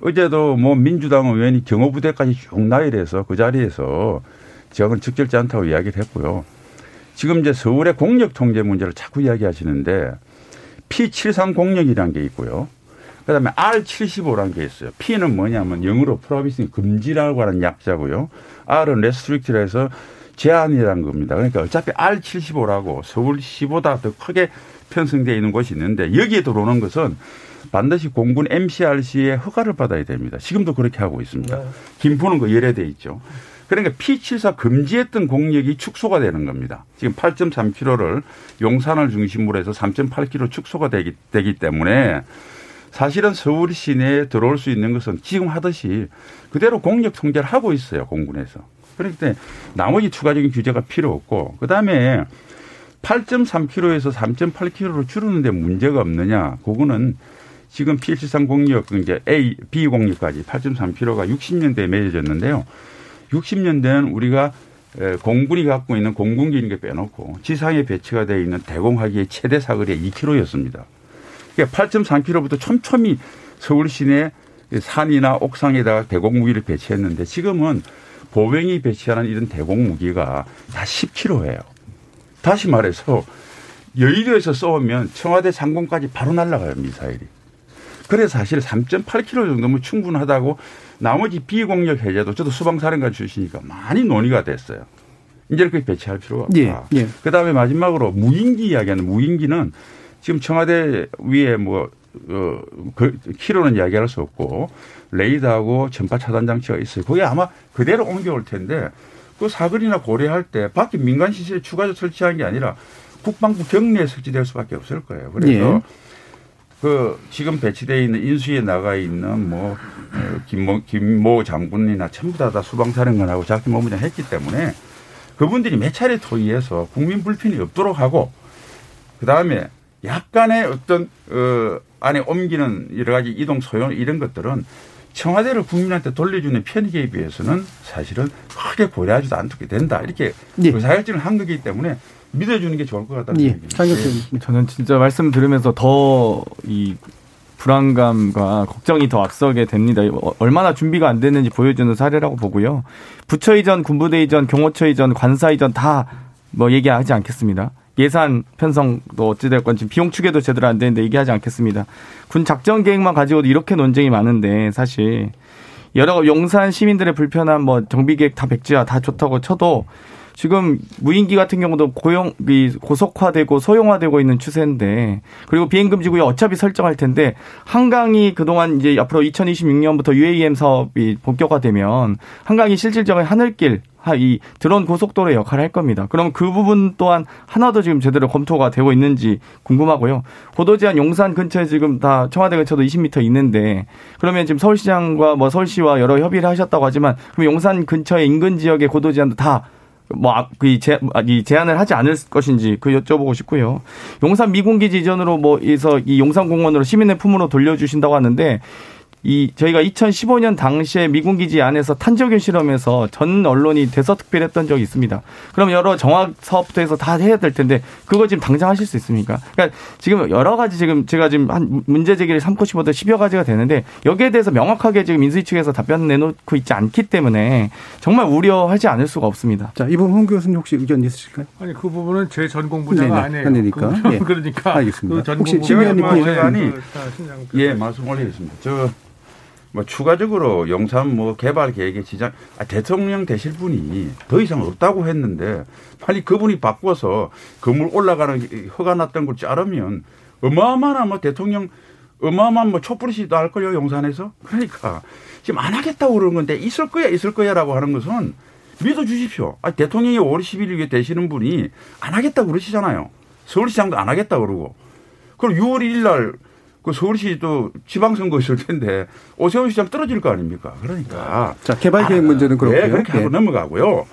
어제도 뭐 민주당 의원이 경호부대까지 쭉 나열해서 그 자리에서 지역은 적절치 않다고 이야기를 했고요. 지금 이제 서울의 공력 통제 문제를 자꾸 이야기하시는데 P73 공역이라는 게 있고요. 그다음에 R75라는 게 있어요. P는 뭐냐면 영어로 prohibiting 금지라고 하는 약자고요. R은 restrict라 해서 제한이라는 겁니다. 그러니까 어차피 R75라고 서울시보다 더 크게 편성되어 있는 곳이 있는데 여기에 들어오는 것은 반드시 공군 MCRC의 허가를 받아야 됩니다. 지금도 그렇게 하고 있습니다. 김포는 그 열외돼 있죠. 그러니까 P74 금지했던 공역이 축소가 되는 겁니다. 지금 8.3km를 용산을 중심으로 해서 3.8km 축소가 되기, 되기 때문에 사실은 서울 시내에 들어올 수 있는 것은 지금 하듯이 그대로 공력 통제를 하고 있어요, 공군에서. 그렇기 때문에 나머지 추가적인 규제가 필요 없고, 그 다음에 8.3km에서 3.8km로 줄이는데 문제가 없느냐, 그거는 지금 P73 공력, 이제 A, B 공력까지 8.3km가 60년대에 맺어졌는데요. 60년대는 우리가 공군이 갖고 있는 공군기인게 빼놓고 지상에 배치가 되어 있는 대공하기의 최대 사거리가 2km였습니다. 그러니까 8.3km부터 촘촘히 서울 시내 산이나 옥상에다가 대공무기를 배치했는데 지금은 보병이 배치하는 이런 대공무기가 다 10km예요. 다시 말해서 여의도에서 쏘면 청와대 상공까지 바로 날아가요 미사일이. 그래서 사실 3.8km 정도면 충분하다고 나머지 비공력 해제도 저도 수방사령관 출신이니까 많이 논의가 됐어요. 이제 그렇게 배치할 필요가 없다. 예, 예. 그다음에 마지막으로 무인기 이야기하는 무인기는 지금 청와대 위에 뭐 어, 그 키로는 이야기할 수 없고 레이더하고 전파 차단 장치가 있어요. 거기 아마 그대로 옮겨올 텐데 그 사거리나 고려할 때 밖에 민간 시설에 추가적으로 설치한 게 아니라 국방부 경내에 설치될 수밖에 없을 거예요. 그래서 예. 그 지금 배치되어 있는 인수위에 나가 있는 뭐 어, 김모 김모 장군이나 전부 다, 다 수방사령관하고 작전본부장 했기 때문에 그분들이 몇 차례 토의해서 국민 불편이 없도록 하고 그 다음에 약간의 어떤 어 안에 옮기는 여러 가지 이동 소요 이런 것들은 청와대를 국민한테 돌려주는 편익에 비해서는 사실은 크게 고려하지도 않게 된다 이렇게 예. 의사결정을 한 거기 때문에 믿어주는 게 좋을 것 같다는 예. 얘기입니다. 장혁진. 저는 진짜 말씀 들으면서 더 이 불안감과 걱정이 더 앞서게 됩니다. 어, 얼마나 준비가 안 됐는지 보여주는 사례라고 보고요. 부처 이전, 군부대 이전, 경호처 이전, 관사 이전 다 뭐 얘기하지 않겠습니다. 예산 편성도 어찌됐건 지금 비용 추계도 제대로 안 되는데 얘기하지 않겠습니다. 군 작전 계획만 가지고도 이렇게 논쟁이 많은데 사실 여러 용산 시민들의 불편한 뭐 정비 계획 다 백지화 다 좋다고 쳐도 지금 무인기 같은 경우도 고용 이 고속화되고 소형화되고 있는 추세인데 그리고 비행 금지 구역 어차피 설정할 텐데 한강이 그동안 이제 앞으로 2026년부터 UAM 사업이 본격화되면 한강이 실질적인 하늘길 하- 이 드론 고속도로의 역할을 할 겁니다. 그럼 그 부분 또한 하나도 지금 제대로 검토가 되고 있는지 궁금하고요. 고도 제한 용산 근처에 지금 다 청와대 근처도 20m 있는데 그러면 지금 서울시장과 뭐 서울시와 여러 협의를 하셨다고 하지만 그럼 용산 근처의 인근 지역의 고도 제한도 다 뭐이 제한을 하지 않을 것인지 그 여쭤보고 싶고요. 용산 미군기지 이전으로 뭐 해서 이 용산 공원으로 시민의 품으로 돌려주신다고 하는데 이 저희가 2015년 당시에 미군 기지 안에서 탄저균 실험에서 전 언론이 대서특필했던 적이 있습니다. 그럼 여러 정확 사업부터 해서 다 해야 될 텐데 그거 지금 당장 하실 수 있습니까? 그러니까 지금 여러 가지 지금 제가 지금 한 문제 제기를 삼고 싶어도 10여 가지가 되는데 여기에 대해서 명확하게 지금 인수위 측에서 답변 내놓고 있지 않기 때문에 정말 우려하지 않을 수가 없습니다. 자, 이분 홍 교수님 혹시 의견 있으실까요? 아니 그 부분은 제 전공 분야가 네네, 아니에요. 아니니까. 그 부분은 예. 그러니까 알겠습니다. 그 전공 혹시 뭐 보시는 아니, 그 예, 말씀 올리겠습니다. 저, 뭐, 추가적으로 용산 뭐 개발 계획에 지장, 아, 대통령 되실 분이 더 이상 없다고 했는데, 빨리 그분이 바꿔서 건물 올라가는 허가 났던 걸 자르면, 어마어마한 뭐 대통령, 어마어마한 뭐 촛불시도 할 거예요, 용산에서. 그러니까, 지금 안 하겠다고 그러는 건데, 있을 거야, 있을 거야라고 하는 것은 믿어 주십시오. 아, 대통령이 5월 11일에 되시는 분이 안 하겠다 고 그러시잖아요. 서울시장도 안 하겠다고 그러고. 그럼 6월 1일 날, 그 서울시도 지방선거 있을 텐데, 오세훈 시장 떨어질 거 아닙니까? 그러니까. 자, 개발 계획 문제는 그렇고요. 네, 그렇게 하고 예. 넘어가고요.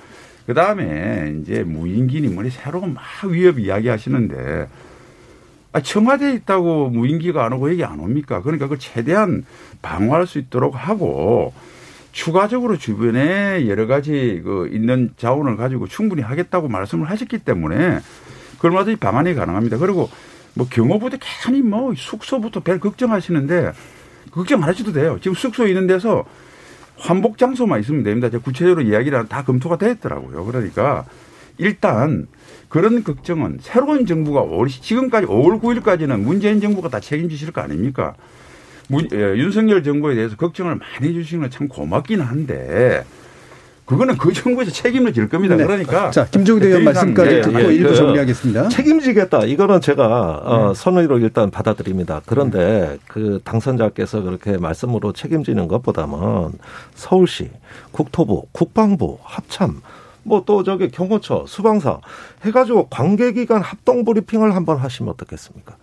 그 다음에 이제 무인기니 뭐니 새로운 막 위협 이야기 하시는데, 아, 청와대에 있다고 무인기가 안 오고 얘기 안 옵니까? 그러니까 그걸 최대한 방어할 수 있도록 하고, 추가적으로 주변에 여러 가지 그 있는 자원을 가지고 충분히 하겠다고 말씀을 하셨기 때문에 그걸 얼마든지 방안이 가능합니다. 그리고 뭐 경호부도 괜히 뭐 숙소부터 별 걱정하시는데 걱정 안 하셔도 돼요. 지금 숙소 있는 데서 환복 장소만 있으면 됩니다. 제가 구체적으로 이야기를 다 검토가 됐더라고요. 그러니까 일단 그런 걱정은 새로운 정부가 5월, 지금까지 5월 9일까지는 문재인 정부가 다 책임지실 거 아닙니까? 문, 예, 윤석열 정부에 대해서 걱정을 많이 해주시는 건 참 고맙긴 한데 그거는 그 정부에서 책임을 질 겁니다. 네. 그러니까 자, 김종대 의원 말씀까지 예, 듣고 예, 일부 그 정리하겠습니다. 책임지겠다. 이거는 제가 어, 선의로 일단 받아들입니다. 그런데 그 당선자께서 그렇게 말씀으로 책임지는 것보다는 서울시, 국토부, 국방부, 합참, 뭐 또 저기 경호처, 수방사 해가지고 관계기관 합동 브리핑을 한번 하시면 어떻겠습니까?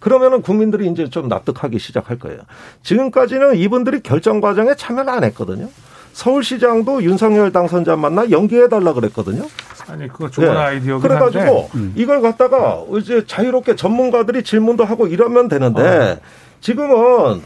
그러면은 국민들이 이제 좀 납득하기 시작할 거예요. 지금까지는 이분들이 결정 과정에 참여를 안 했거든요. 서울시장도 윤석열 당선자 만나 연기해달라 그랬거든요. 아니 그거 좋은 네. 아이디어긴 그래가지고 한데 이걸 갖다가 이제 자유롭게 전문가들이 질문도 하고 이러면 되는데 지금은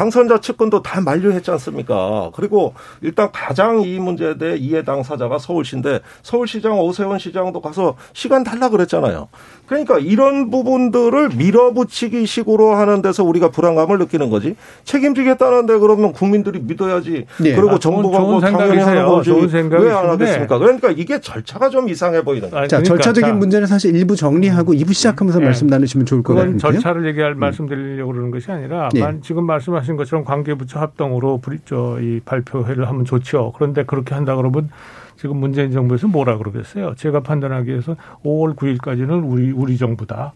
당선자 측근도 다 만류했지 않습니까? 그리고 일단 가장 이 문제에 대해 이해 당사자가 서울시인데 서울시장 오세훈 시장도 가서 시간 달라 그랬잖아요. 그러니까 이런 부분들을 밀어붙이기 식으로 하는 데서 우리가 불안감을 느끼는 거지. 책임지겠다는데 그러면 국민들이 믿어야지. 네. 그리고 아, 정부가 좋은 뭐 당연히 하는 생각이세요. 거지. 왜 안. 하겠습니까? 그러니까 이게 절차가 좀 이상해 보이는 거예요. 자, 그러니까, 절차적인 자, 문제는 사실 일부 정리하고 2부 시작하면서 네. 말씀 나누시면 좋을 것 같은데요. 절차를 얘기할 말씀드리려고 그러는 것이 아니라 예. 만- 지금 말씀하신 것처럼 관계부처 합동으로 저이 발표회를 하면 좋죠. 그런데 그렇게 한다 그러면 지금 문재인 정부에서 뭐라 그러겠어요? 제가 판단하기에서 5월 9일까지는 우리 우리 정부다.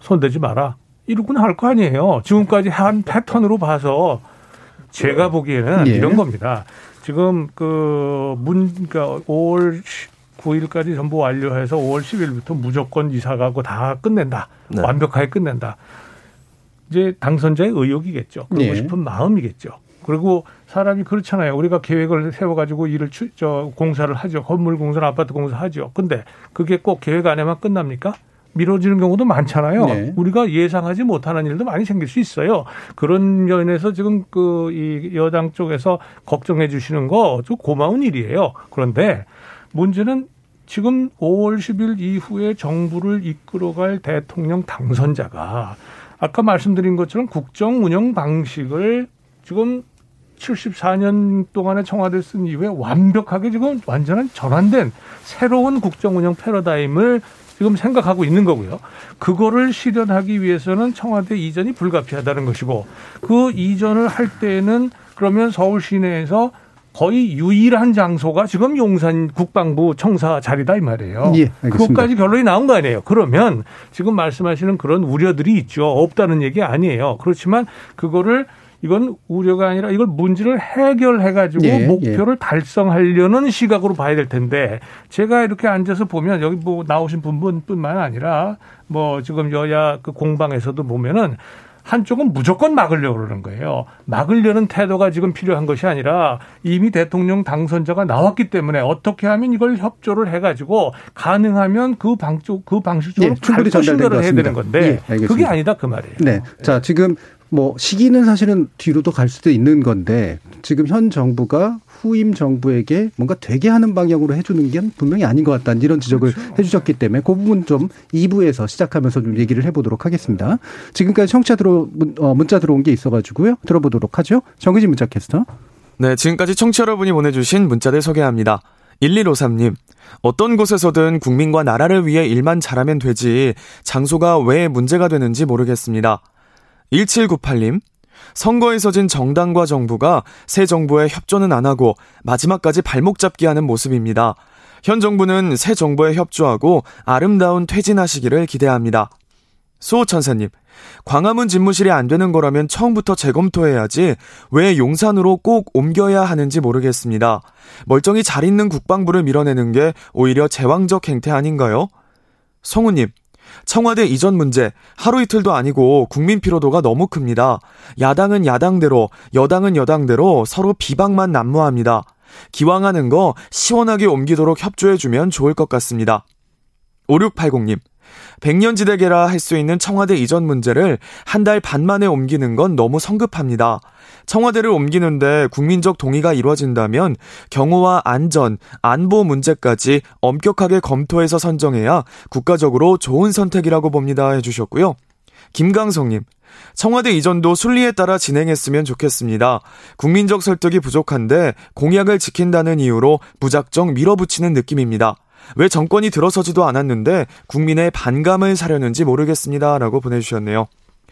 손대지 마라. 이러고는 할 거 아니에요. 지금까지 한 패턴으로 봐서 제가 보기에는 예. 이런 겁니다. 지금 그 문, 그러니까 5월 9일까지 전부 완료해서 5월 10일부터 무조건 이사 가고 다 끝낸다. 네. 완벽하게 끝낸다. 이제 당선자의 의욕이겠죠. 그러고 예. 싶은 마음이겠죠. 그리고 사람이 그렇잖아요. 우리가 계획을 세워가지고 일을 추, 저 공사를 하죠. 건물 공사나 아파트 공사 하죠. 근데 그게 꼭 계획 안에만 끝납니까? 미뤄지는 경우도 많잖아요. 네. 우리가 예상하지 못하는 일도 많이 생길 수 있어요. 그런 면에서 지금 그 이 여당 쪽에서 걱정해 주시는 거 좀 고마운 일이에요. 그런데 문제는 지금 5월 10일 이후에 정부를 이끌어갈 대통령 당선자가 아까 말씀드린 것처럼 국정 운영 방식을 지금 74년 동안의 청와대 쓴 이후에 완벽하게 지금 완전한 전환된 새로운 국정 운영 패러다임을 지금 생각하고 있는 거고요. 그거를 실현하기 위해서는 청와대 이전이 불가피하다는 것이고 그 이전을 할 때는 그러면 서울 시내에서 거의 유일한 장소가 지금 용산 국방부 청사 자리다 이 말이에요. 예, 알겠습니다. 그것까지 결론이 나온 거 아니에요. 그러면 지금 말씀하시는 그런 우려들이 있죠. 없다는 얘기 아니에요. 그렇지만 그거를 이건 우려가 아니라 이걸 문제를 해결해 가지고 예, 목표를 달성하려는 시각으로 봐야 될 텐데 제가 이렇게 앉아서 보면 여기 뭐 나오신 분뿐만 아니라 뭐 지금 여야 그 공방에서도 보면은 한쪽은 무조건 막으려고 그러는 거예요. 막으려는 태도가 지금 필요한 것이 아니라 이미 대통령 당선자가 나왔기 때문에 어떻게 하면 이걸 협조를 해가지고 가능하면 그 방쪽 그 방식적으로 예, 충분히 것 해야. 되는 건데 예. 그게 아니다 그 말이에요. 네. 자, 지금 뭐 시기는 사실은 뒤로도 갈 수도 있는 건데 지금 현 정부가 후임 정부에게 뭔가 되게 하는 방향으로 해주는 게 분명히 아닌 것 같다는 이런 지적을 해주셨기 때문에 그 부분 좀 2부에서 시작하면서 좀 얘기를 해보도록 하겠습니다. 지금까지 청취자 들어 문- 어, 문자 들어온 게 있어가지고요. 들어보도록 하죠. 정의진 문자 캐스터. 네, 지금까지 청취자 여러분이 보내주신 문자들 소개합니다. 1153님, 어떤 곳에서든 국민과 나라를 위해 일만 잘하면 되지, 장소가 왜 문제가 되는지 모르겠습니다. 1798님, 선거에서 진 정당과 정부가 새 정부에 협조는 안 하고 마지막까지 발목 잡기 하는 모습입니다. 현 정부는 새 정부에 협조하고 아름다운 퇴진하시기를 기대합니다. 수호천사님, 광화문 집무실이 안 되는 거라면 처음부터 재검토해야지 왜 용산으로 꼭 옮겨야 하는지 모르겠습니다. 멀쩡히 잘 있는 국방부를 밀어내는 게 오히려 제왕적 행태 아닌가요? 성우님, 청와대 이전 문제 하루 이틀도 아니고 국민 피로도가 너무 큽니다. 야당은 야당대로, 여당은 여당대로 서로 비방만 난무합니다. 기왕하는 거 시원하게 옮기도록 협조해주면 좋을 것 같습니다. 5680님, 백년지대계라 할 수 있는 청와대 이전 문제를 한 달 반 만에 옮기는 건 너무 성급합니다. 청와대를 옮기는데 국민적 동의가 이루어진다면 경호와 안전, 안보 문제까지 엄격하게 검토해서 선정해야 국가적으로 좋은 선택이라고 봅니다 해주셨고요. 김강성님, 청와대 이전도 순리에 따라 진행했으면 좋겠습니다. 국민적 설득이 부족한데 공약을 지킨다는 이유로 무작정 밀어붙이는 느낌입니다. 왜 정권이 들어서지도 않았는데 국민의 반감을 사려는지 모르겠습니다. 라고 보내주셨네요.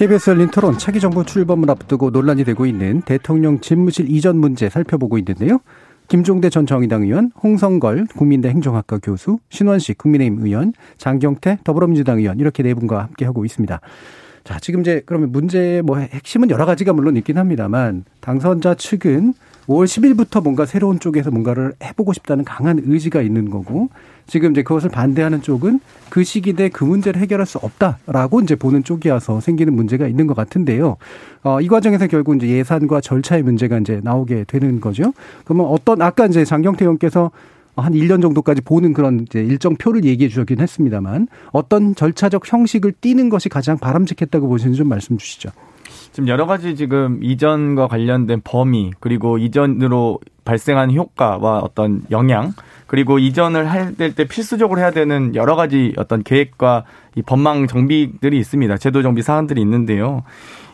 KBS 열린 토론 차기 정부 출범을 앞두고 논란이 되고 있는 대통령 집무실 이전 문제 살펴보고 있는데요. 김종대 전 정의당 의원, 홍성걸 국민대 행정학과 교수, 신원식 국민의힘 의원, 장경태 더불어민주당 의원 이렇게 네 분과 함께 하고 있습니다. 자, 지금 이제 그러면 문제의 뭐 핵심은 여러 가지가 물론 있긴 합니다만 당선자 측은 5월 10일부터 뭔가 새로운 쪽에서 뭔가를 해보고 싶다는 강한 의지가 있는 거고 지금 이제 그것을 반대하는 쪽은 그 시기 내그 문제를 해결할 수 없다라고 이제 보는 쪽이어서 생기는 문제가 있는 것 같은데요. 어, 이 과정에서 결국 이제 예산과 절차의 문제가 이제 나오게 되는 거죠. 그러면 어떤 아까 이제 장경태 의원께서 한 1년 정도까지 보는 그런 이제 일정 표를 얘기해 주셨긴 했습니다만 어떤 절차적 형식을 띠는 것이 가장 바람직했다고 보시는지 좀 말씀 주시죠. 지금 여러 가지 지금 이전과 관련된 범위 그리고 이전으로 발생한 효과와 어떤 영향 그리고 이전을 할 때 필수적으로 해야 되는 여러 가지 어떤 계획과 이 법망 정비들이 있습니다. 제도 정비 사안들이 있는데요.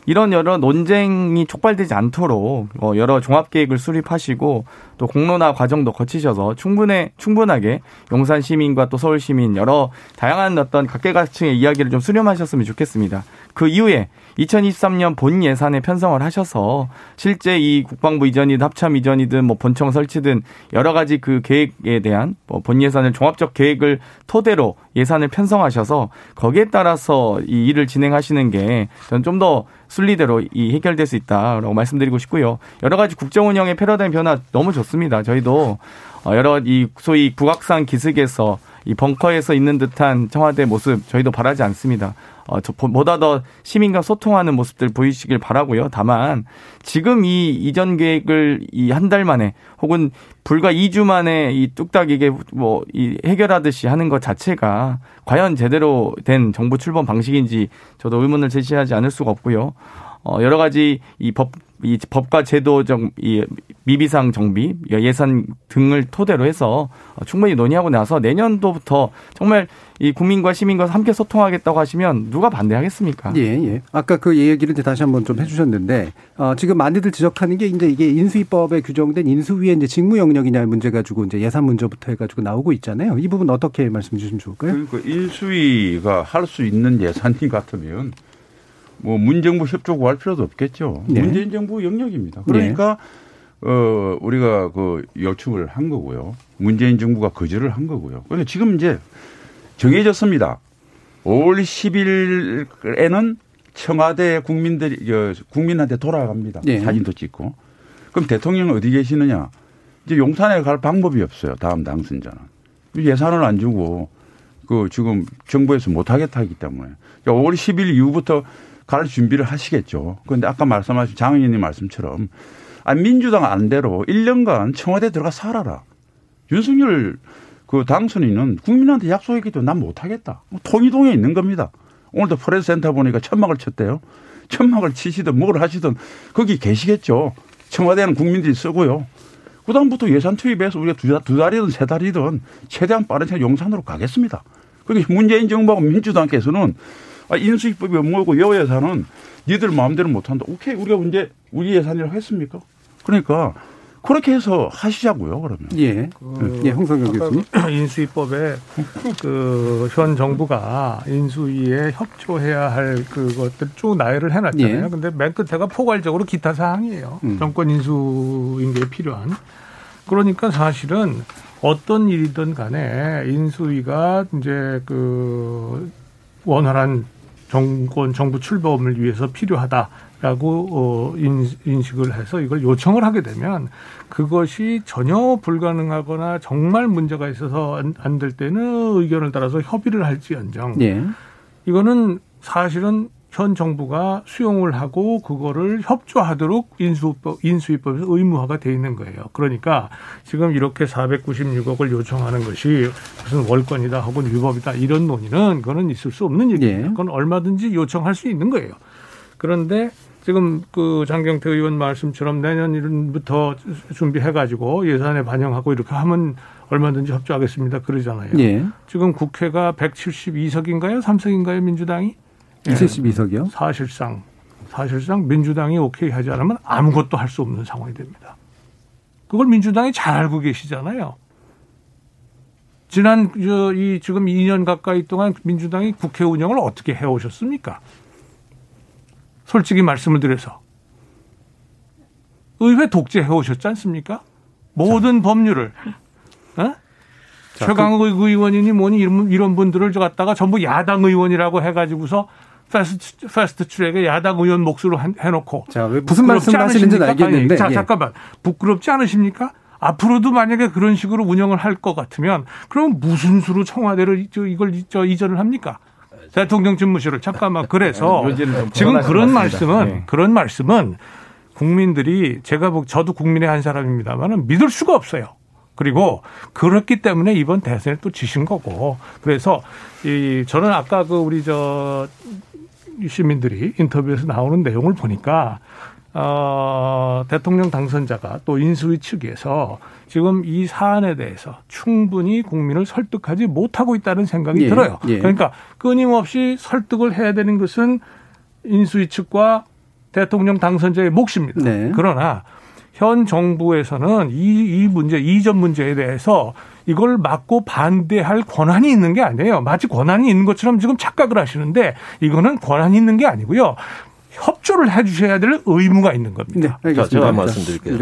이런 여러 논쟁이 촉발되지 않도록 어, 여러 종합 계획을 수립하시고 또 공론화 과정도 거치셔서 충분해 충분하게 용산 시민과 또 서울 시민 여러 다양한 어떤 각계각층의 이야기를 좀 수렴하셨으면 좋겠습니다. 그 이후에 2023년 본 예산에 편성을 하셔서 실제 이 국방부 이전이든 합참 이전이든 뭐 본청 설치든 여러 가지 그 계획에 대한 뭐 본 예산을 종합적 계획을 토대로 예산을 편성하셔서 거기에 따라서 이 일을 진행하시는 게 저는 좀 더 순리대로 이 해결될 수 있다라고 말씀드리고 싶고요. 여러 가지 국정 운영의 패러다임 변화 너무 좋습니다. 저희도 어, 여러 이 소위 북악산 기슭에서 이 벙커에서 있는 듯한 청와대 모습 저희도 바라지 않습니다. 어, 보다 더 시민과 소통하는 모습들 보이시길 바라고요. 다만 지금 이 이전 계획을 이 한 달 만에 혹은 불과 2주 만에 이 뚝딱 이게 뭐 이 해결하듯이 하는 것 자체가 과연 제대로 된 정부 출범 방식인지 저도 의문을 제시하지 않을 수가 없고요. 어, 여러 가지 이 법, 이 법과 제도적 이 미비상 정비, 예산 등을 토대로 해서 충분히 논의하고 나서 내년도부터 정말 이 국민과 시민과 함께 소통하겠다고 하시면 누가 반대하겠습니까? 예, 예. 아까 그 얘기를 이제 다시 한번 좀 해주셨는데, 어, 지금 많이들 지적하는 게 이제 이게 인수위법에 규정된 인수위의 이제 직무 영역이냐의 문제 가지고 이제 예산 문제부터 해가지고 나오고 있잖아요. 이 부분 어떻게 말씀 주시면 좋을까요? 그러니까 인수위가 할 수 있는 예산이 같으면 뭐 문정부 협조 구할 필요도 없겠죠. 네. 문재인 정부 영역입니다. 그러니까 네. 어 우리가 그 요청을 한 거고요. 문재인 정부가 거절을 한 거고요. 그러니까 지금 이제 정해졌습니다. 5월 10일에는 청와대 국민들이 국민한테 돌아갑니다. 네. 사진도 찍고. 그럼 대통령은 어디 계시느냐? 이제 용산에 갈 방법이 없어요. 다음 당선자는 예산을 안 주고 그 지금 정부에서 못 하겠다 하기 때문에 5월 10일 이후부터 갈 준비를 하시겠죠. 그런데 아까 말씀하신 장 의원님 말씀처럼 아 민주당 안대로 1년간 청와대 들어가 살아라. 윤석열 그 당선인은 국민한테 약속했기 때문에 난 못하겠다. 뭐 통이동에 있는 겁니다. 오늘도 프레스 센터 보니까 천막을 쳤대요. 천막을 치시든 뭘 하시든 거기 계시겠죠. 청와대는 국민들이 쓰고요. 그 다음부터 예산 투입해서 우리가 두, 두 달이든 세 달이든 최대한 빠른 시간 용산으로 가겠습니다. 그러니까 문재인 정부하고 민주당께서는 아, 인수위법이 뭐고 여 예산은 니들 마음대로 못한다. 오케이 우리가 문제 우리 예산이라고 했습니까? 그러니까 그렇게 해서 하시자고요, 그러면. 예. 그 예, 홍성걸 교수님. 인수위법에 그 현 정부가 인수위에 협조해야 할 그것들 쭉 나열을 해놨잖아요. 예. 근데 맨 끝에가 포괄적으로 기타 사항이에요. 음. 정권 인수인 게 필요한. 그러니까 사실은 어떤 일이든 간에 인수위가 이제 그 원활한 정권 정부 출범을 위해서 필요하다라고 어 인식을 해서 이걸 요청을 하게 되면 그것이 전혀 불가능하거나 정말 문제가 있어서 안 될 때는 의견을 따라서 협의를 할지언정 예. 이거는 사실은 현 정부가 수용을 하고 그거를 협조하도록 인수법 인수위법에서 의무화가 돼 있는 거예요. 그러니까 지금 이렇게 496억을 요청하는 것이 무슨 월권이다 혹은 위법이다 이런 논의는 그거는 있을 수 없는 얘기예요. 예. 그건 얼마든지 요청할 수 있는 거예요. 그런데 지금 그 장경태 의원 말씀처럼 내년 1년부터 준비해 가지고 예산에 반영하고 이렇게 하면 얼마든지 협조하겠습니다. 그러잖아요. 예. 지금 국회가 172석인가요? 3석인가요? 민주당이? 72석이요? 사실상 사실상 민주당이 오케이 하지 않으면 아무것도 할 수 없는 상황이 됩니다. 그걸 민주당이 잘 알고 계시잖아요. 지난 이 지금 2년 가까이 동안 민주당이 국회 운영을 어떻게 해 오셨습니까? 솔직히 말씀을 드려서 의회 독재해 오셨지 않습니까? 모든 법률을 어? 최강욱 그, 의원이니 뭐니 이런, 이런 분들을 갖다가 전부 야당 의원이라고 해가지고서 패스트, 패스트 트랙에 야당 의원 몫으로 해놓고. 자, 무슨 말씀을 하시는지 알겠는데. 자, 예. 잠깐만. 부끄럽지 않으십니까? 앞으로도 만약에 그런 식으로 운영을 할 것 같으면 그럼 무슨 수로 청와대를 이걸 이전을 합니까? 대통령 집무실을 잠깐만 그래서 지금 그런 말씀은 네. 그런 말씀은 국민들이 제가 보 저도 국민의 한 사람입니다만은 믿을 수가 없어요. 그리고 그렇기 때문에 이번 대선에 또 지신 거고 그래서 이 저는 아까 그 우리 저 시민들이 인터뷰에서 나오는 내용을 보니까 어, 대통령 당선자가 또 인수위 측에서 지금 이 사안에 대해서 충분히 국민을 설득하지 못하고 있다는 생각이 예, 들어요. 예. 그러니까 끊임없이 설득을 해야 되는 것은 인수위 측과 대통령 당선자의 몫입니다. 네. 그러나 현 정부에서는 이, 이 문제, 이전 문제에 대해서 이걸 막고 반대할 권한이 있는 게 아니에요. 마치 권한이 있는 것처럼 지금 착각을 하시는데 이거는 권한이 있는 게 아니고요. 협조를 해 주셔야 될 의무가 있는 겁니다. 네, 자, 제가 말씀드릴게요.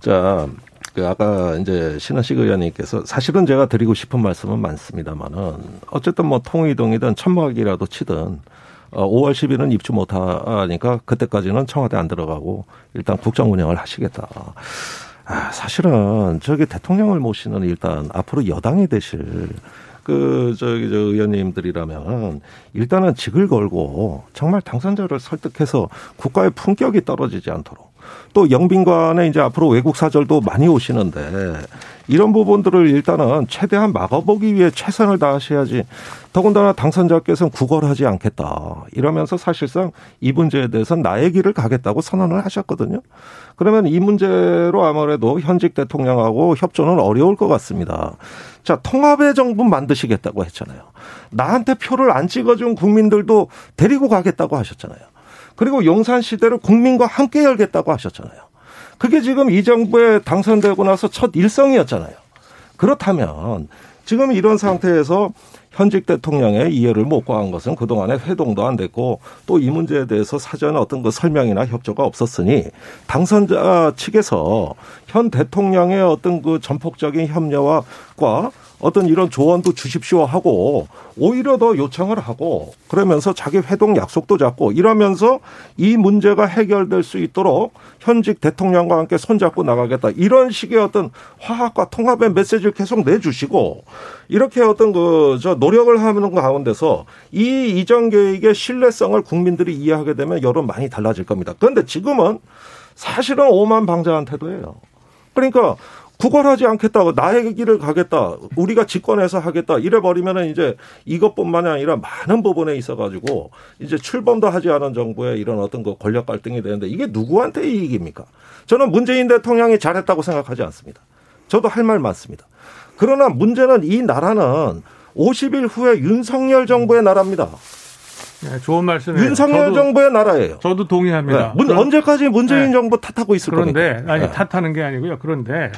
자, 그 아까 이제 신하식 의원님께서 사실은 제가 드리고 싶은 말씀은 많습니다만은 어쨌든 뭐 통이동이든 천막이라도 치든 5월 어, 10일은 입주 못 하니까 그때까지는 청와대 안 들어가고 일단 국정 운영을 하시겠다. 아, 사실은 저기 대통령을 모시는 일단 앞으로 여당이 되실 그 저기 저 의원님들이라면 일단은 직을 걸고 정말 당선자를 설득해서 국가의 품격이 떨어지지 않도록 또 영빈관에 이제 앞으로 외국 사절도 많이 오시는데 이런 부분들을 일단은 최대한 막아보기 위해 최선을 다하셔야지 더군다나 당선자께서는 구걸하지 않겠다 이러면서 사실상 이 문제에 대해서는 나의 길을 가겠다고 선언을 하셨거든요. 그러면 이 문제로 아무래도 현직 대통령하고 협조는 어려울 것 같습니다. 자, 통합의 정부 만드시겠다고 했잖아요. 나한테 표를 안 찍어준 국민들도 데리고 가겠다고 하셨잖아요. 그리고 용산 시대를 국민과 함께 열겠다고 하셨잖아요. 그게 지금 이 정부에 당선되고 나서 첫 일성이었잖아요. 그렇다면 지금 이런 상태에서 현직 대통령의 이해를 못 구한 것은 그동안에 회동도 안 됐고 또 이 문제에 대해서 사전 어떤 그 설명이나 협조가 없었으니 당선자 측에서 현 대통령의 어떤 그 전폭적인 협력과 어떤 이런 조언도 주십시오 하고 오히려 더 요청을 하고 그러면서 자기 회동 약속도 잡고 이러면서 이 문제가 해결될 수 있도록 현직 대통령과 함께 손잡고 나가겠다. 이런 식의 어떤 화합과 통합의 메시지를 계속 내주시고 이렇게 어떤 그 저 노력을 하는 가운데서 이 이전 계획의 신뢰성을 국민들이 이해하게 되면 여론 많이 달라질 겁니다. 그런데 지금은 사실은 오만 방자한 태도예요. 그러니까 구걸하지 않겠다고 나의 길을 가겠다. 우리가 집권해서 하겠다. 이래 버리면은 이제 이것뿐만이 아니라 많은 부분에 있어 가지고 이제 출범도 하지 않은 정부의 이런 어떤 그 권력 갈등이 되는데 이게 누구한테 이익입니까? 저는 문재인 대통령이 잘했다고 생각하지 않습니다. 저도 할 말 많습니다. 그러나 문제는 이 나라는 50일 후에 윤석열 정부의 나라입니다. 네, 좋은 말씀이에요. 윤석열 저도, 정부의 나라예요. 저도 동의합니다. 네, 문, 그런, 언제까지 문재인 네. 정부 탓하고 있을 그런데, 겁니까? 아니 네. 탓하는 게 아니고요. 그런데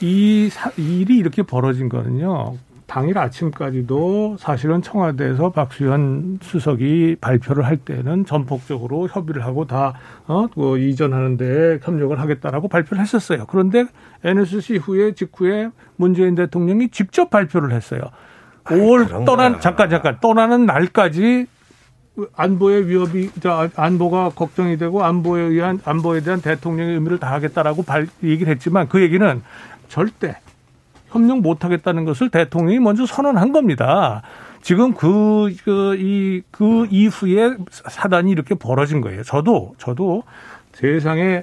이 사, 일이 이렇게 벌어진 거는요. 당일 아침까지도 사실은 청와대에서 박수현 수석이 발표를 할 때는 전폭적으로 협의를 하고 다, 어, 그 이전하는데 협력을 하겠다라고 발표를 했었어요. 그런데 NSC 후에 직후에 문재인 대통령이 직접 발표를 했어요. 5월 떠난, 잠깐, 잠깐, 떠나는 날까지 안보의 위협이 안보가 걱정이 되고 안보에 의한 안보에 대한 대통령의 의미를 다하겠다라고 발, 얘기를 했지만 그 얘기는 절대 협력 못 하겠다는 것을 대통령이 먼저 선언한 겁니다. 지금 그, 그, 이, 그 이후에 사단이 이렇게 벌어진 거예요. 저도, 저도 세상에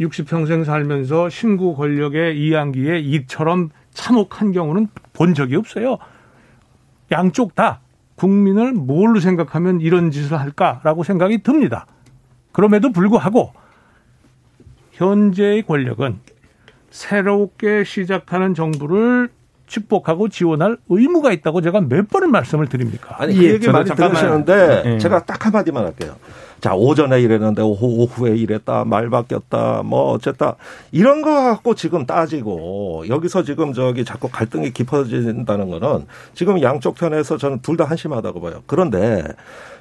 60평생 살면서 신구 권력의 이양기에 이처럼 참혹한 경우는 본 적이 없어요. 양쪽 다 국민을 뭘로 생각하면 이런 짓을 할까라고 생각이 듭니다. 그럼에도 불구하고 현재의 권력은 새롭게 시작하는 정부를 축복하고 지원할 의무가 있다고 제가 몇 번을 말씀을 드립니까? 아니 그 예, 얘기 많이 들으시는데 예. 제가 딱 한마디만 할게요. 자 오전에 이랬는데 오후, 오후에 이랬다 말 바뀌었다 뭐 어쨌다 이런 거 갖고 지금 따지고 여기서 지금 저기 자꾸 갈등이 깊어진다는 거는 지금 양쪽 편에서 저는 둘 다 한심하다고 봐요. 그런데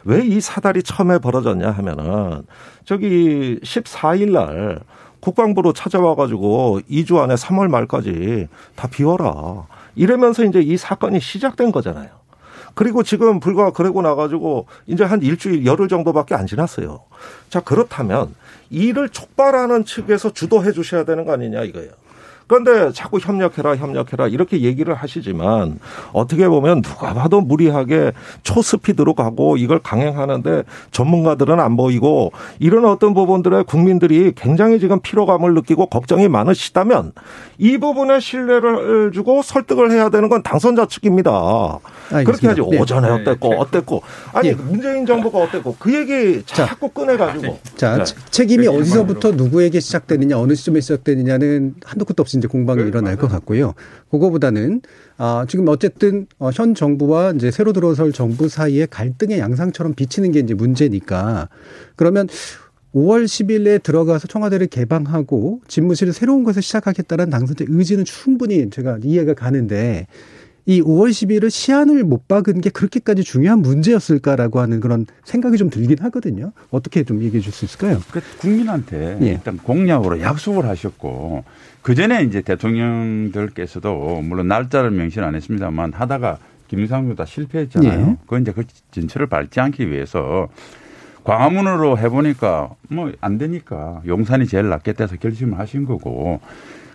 왜 이 사달이 처음에 벌어졌냐 하면은 저기 14일 날 국방부로 찾아와 가지고 2주 안에 3월 말까지 다 비워라. 이러면서 이제 이 사건이 시작된 거잖아요. 그리고 지금 불과 그러고 나가지고 이제 한 일주일 열흘 정도밖에 안 지났어요. 자 그렇다면 이를 촉발하는 측에서 주도해 주셔야 되는 거 아니냐 이거예요. 그런데 자꾸 협력해라, 협력해라 이렇게 얘기를 하시지만 어떻게 보면 누가 봐도 무리하게 초스피드로 가고 이걸 강행하는데 전문가들은 안 보이고 이런 어떤 부분들에 국민들이 굉장히 지금 피로감을 느끼고 걱정이 많으시다면 이 부분에 신뢰를 주고 설득을 해야 되는 건 당선자 측입니다. 알겠습니다. 그렇게 하지 네. 오전에 어땠고 네. 어땠고 아니 네. 문재인 정부가 어땠고 그 얘기 자꾸 꺼내가지고 자 네. 책임이 어디서부터 누구에게 시작되느냐 어느 시점에 시작되느냐는 한도 끝도 없이 이제 공방이 네, 일어날 맞아요. 것 같고요. 그거보다는 아, 지금 어쨌든 어, 현 정부와 이제 새로 들어설 정부 사이에 갈등의 양상처럼 비치는 게 이제 문제니까 그러면 5월 10일에 들어가서 청와대를 개방하고 집무실을 새로운 것을 시작하겠다는 당선자 의지는 충분히 제가 이해가 가는데 이 5월 10일을 시한을 못 박은 게 그렇게까지 중요한 문제였을까라고 하는 그런 생각이 좀 들긴 하거든요. 어떻게 좀 얘기해 줄 수 있을까요? 그 국민한테 예. 일단 공약으로 약속을 하셨고 그 전에 이제 대통령들께서도 물론 날짜를 명시 안 했습니다만 하다가 김상조 다 실패했잖아요. 예. 그 이제 그 진철을 밟지 않기 위해서 광화문으로 해보니까 뭐 안 되니까 용산이 제일 낫겠다 해서 결심을 하신 거고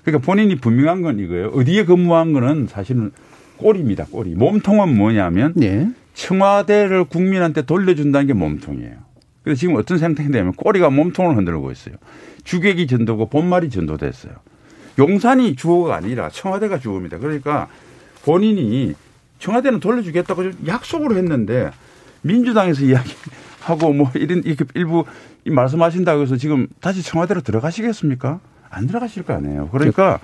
그러니까 본인이 분명한 건 이거예요. 어디에 근무한 거는 사실은 꼬리입니다. 꼬리. 몸통은 뭐냐면 네. 청와대를 국민한테 돌려준다는 게 몸통이에요. 그래서 지금 어떤 상태이 되면 꼬리가 몸통을 흔들고 있어요. 주객이 전도고 본말이 전도됐어요. 용산이 주어가 아니라 청와대가 주어입니다. 그러니까 본인이 청와대는 돌려주겠다고 약속을 했는데 민주당에서 이야기하고 뭐 이런 이렇게 일부 말씀하신다고 해서 지금 다시 청와대로 들어가시겠습니까? 안 들어가실 거 아니에요. 그러니까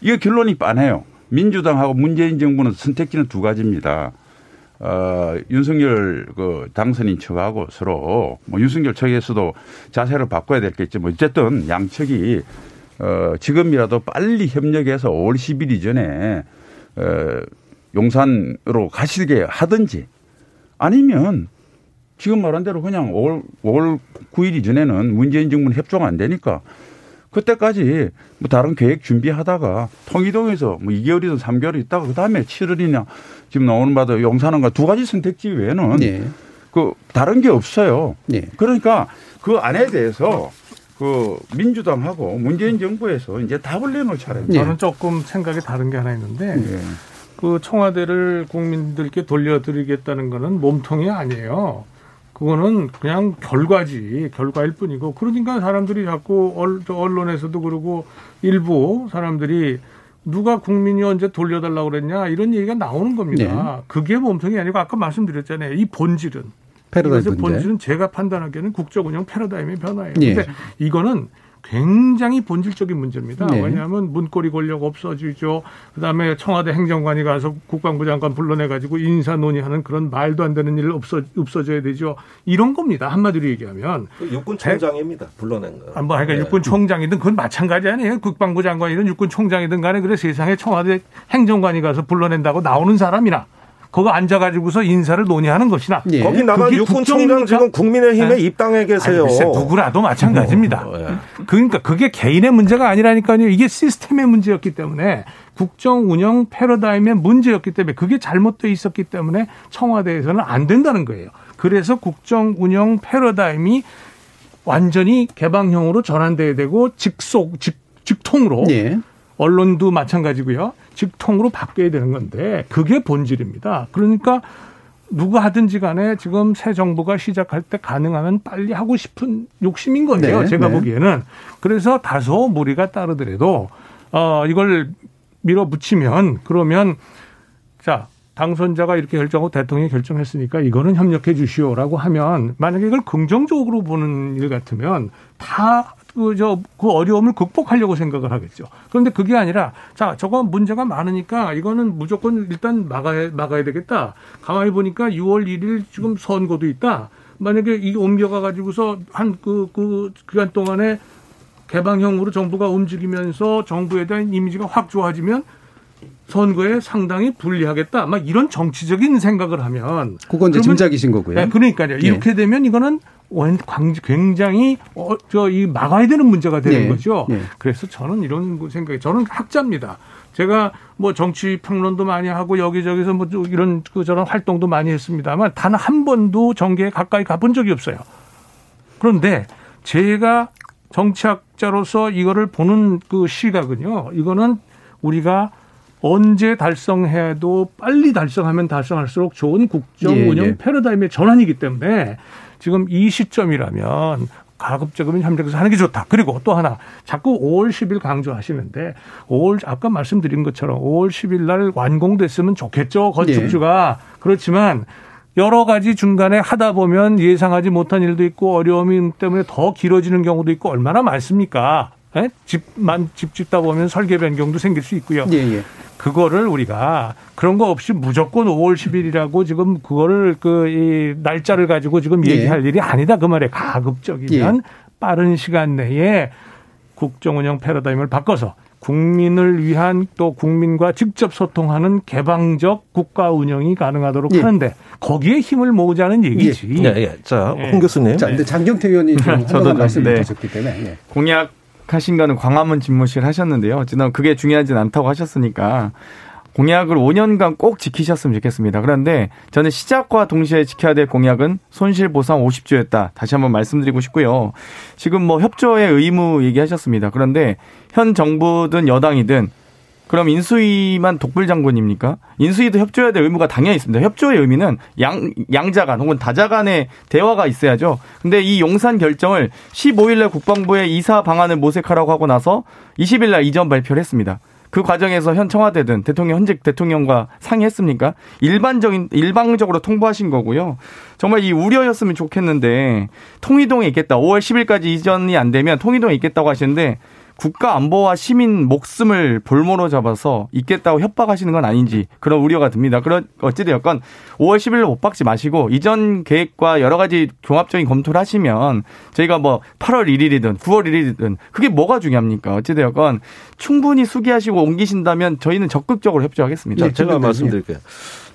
이게 결론이 빤해요. 민주당하고 문재인 정부는 선택지는 두 가지입니다. 어, 윤석열 그 당선인 측하고 서로 뭐 윤석열 측에서도 자세를 바꿔야 될겠지. 뭐 어쨌든 양측이 어, 지금이라도 빨리 협력해서 5월 10일 이전에 어, 용산으로 가시게 하든지 아니면 지금 말한 대로 그냥 5월, 5월 9일 이전에는 문재인 정부는 협조가 안 되니까 그때까지 뭐 다른 계획 준비하다가 통이동에서 뭐 2개월이든 3개월 있다가 그 다음에 7월이냐 지금 나오는 바도 용산원과 두 가지 선택지 외에는 네. 그 다른 게 없어요. 네. 그러니까 그 안에 대해서 그 민주당하고 문재인 정부에서 이제 답을 내놓을 차례입니다. 저는 조금 생각이 다른 게 하나 있는데 네. 그 청와대를 국민들께 돌려드리겠다는 거는 몸통이 아니에요. 그거는 그냥 결과지 결과일 뿐이고 그러니까 사람들이 자꾸 언론에서도 그러고 일부 사람들이 누가 국민이 언제 돌려달라고 그랬냐 이런 얘기가 나오는 겁니다. 네. 그게 몸통이 아니고 아까 말씀드렸잖아요. 이 본질은 패러다임 본질은 제가 판단하기에는 국적 운영 패러다임의 변화예요. 네. 근데 이거는 굉장히 본질적인 문제입니다. 네. 왜냐하면 문고리 권력 없어지죠. 그다음에 청와대 행정관이 가서 국방부 장관 불러내가지고 인사 논의하는 그런 말도 안 되는 일 없어 없어져야 되죠. 이런 겁니다. 한마디로 얘기하면 그 육군 총장입니다. 불러낸 거. 아, 뭐 그러니까 네. 육군 총장이든 그건 마찬가지 아니에요. 국방부 장관이든 육군 총장이든 간에 그래 세상에 청와대 행정관이 가서 불러낸다고 나오는 사람이나 거기 앉아가지고서 인사를 논의하는 것이나 예. 거기 나간 육군 총장 지금 국민의힘에 네. 입당해 계세요. 아니, 누구라도 마찬가지입니다. 뭐, 예. 그러니까 그게 개인의 문제가 아니라니까요. 이게 시스템의 문제였기 때문에 국정 운영 패러다임의 문제였기 때문에 그게 잘못돼 있었기 때문에 청와대에서는 안 된다는 거예요. 그래서 국정 운영 패러다임이 완전히 개방형으로 전환돼야 되고 직속 직 직통으로 예. 언론도 마찬가지고요. 직통으로 바뀌어야 되는 건데 그게 본질입니다. 그러니까 누가 하든지 간에 지금 새 정부가 시작할 때 가능하면 빨리 하고 싶은 욕심인 거예요. 네, 제가 네. 보기에는. 그래서 다소 무리가 따르더라도 어 이걸 밀어붙이면 그러면 자 당선자가 이렇게 결정하고 대통령이 결정했으니까 이거는 협력해 주시오라고 하면 만약에 이걸 긍정적으로 보는 일 같으면 다 그, 저, 그 어려움을 극복하려고 생각을 하겠죠. 그런데 그게 아니라, 자, 저거 문제가 많으니까 이거는 무조건 일단 막아야, 막아야 되겠다. 가만히 보니까 6월 1일 지금 선거도 있다. 만약에 이 옮겨가 가지고서 한 그, 그 기간 동안에 개방형으로 정부가 움직이면서 정부에 대한 이미지가 확 좋아지면 선거에 상당히 불리하겠다. 막 이런 정치적인 생각을 하면. 그건 이제 짐작이신 거고요. 네, 그러니까요. 네. 이렇게 되면 이거는 굉장히 어, 저이 막아야 되는 문제가 되는 네. 거죠. 네. 그래서 저는 이런 생각이 저는 학자입니다. 제가 뭐 정치 평론도 많이 하고 여기저기서 뭐 이런 그 저런 활동도 많이 했습니다만 단 한 번도 정계에 가까이 가본 적이 없어요. 그런데 제가 정치학자로서 이거를 보는 그 시각은요. 이거는 우리가 언제 달성해도 빨리 달성하면 달성할수록 좋은 국정 예, 운영 예. 패러다임의 전환이기 때문에 지금 이 시점이라면 가급적이면 협력해서 하는 게 좋다. 그리고 또 하나 자꾸 5월 10일 강조하시는데 5월 아까 말씀드린 것처럼 5월 10일 날 완공됐으면 좋겠죠. 건축주가 그렇지만 여러 가지 중간에 하다 보면 예상하지 못한 일도 있고 어려움이 때문에 더 길어지는 경우도 있고 얼마나 많습니까? 예? 집만 집 짓다 보면 설계 변경도 생길 수 있고요. 예, 예. 그거를 우리가 그런 거 없이 무조건 5월 10일이라고 지금 그거를 그 이 날짜를 가지고 지금 예. 얘기할 일이 아니다 그 말에 가급적이면 예. 빠른 시간 내에 국정 운영 패러다임을 바꿔서 국민을 위한 또 국민과 직접 소통하는 개방적 국가 운영이 가능하도록 예. 하는데 거기에 힘을 모으자는 얘기지. 예, 예. 자, 예. 홍 교수님. 자, 근데 장경태 의원이 좀 저도 한번 좀, 말씀 네. 주셨기 때문에. 예. 공약 하신 거는 광화문 집무실 하셨는데요. 어쨌든 그게 중요하진 않다고 하셨으니까 공약을 5년간 꼭 지키셨으면 좋겠습니다. 그런데 저는 시작과 동시에 지켜야 될 공약은 손실보상 50조였다. 다시 한번 말씀드리고 싶고요. 지금 뭐 협조의 의무 얘기하셨습니다. 그런데 현 정부든 여당이든 그럼 인수위만 독불 장군입니까? 인수위도 협조해야 될 의무가 당연히 있습니다. 협조의 의미는 양, 양자간 혹은 다자간의 대화가 있어야죠. 근데 이 용산 결정을 15일날 국방부에 이사 방안을 모색하라고 하고 나서 20일날 이전 발표를 했습니다. 그 과정에서 현 청와대든 대통령 현직 대통령과 상의했습니까? 일반적인 일방적으로 통보하신 거고요. 정말 이 우려였으면 좋겠는데 통이동에 있겠다. 5월 10일까지 이전이 안 되면 통이동에 있겠다고 하시는데 국가 안보와 시민 목숨을 볼모로 잡아서 있겠다고 협박하시는 건 아닌지 그런 우려가 듭니다. 그런 어찌되었건 5월 10일로 못 박지 마시고 이전 계획과 여러 가지 종합적인 검토를 하시면 저희가 뭐 8월 1일이든 9월 1일이든 그게 뭐가 중요합니까? 어찌되었건 충분히 수기하시고 옮기신다면 저희는 적극적으로 협조하겠습니다. 자, 제가 말씀드릴게요.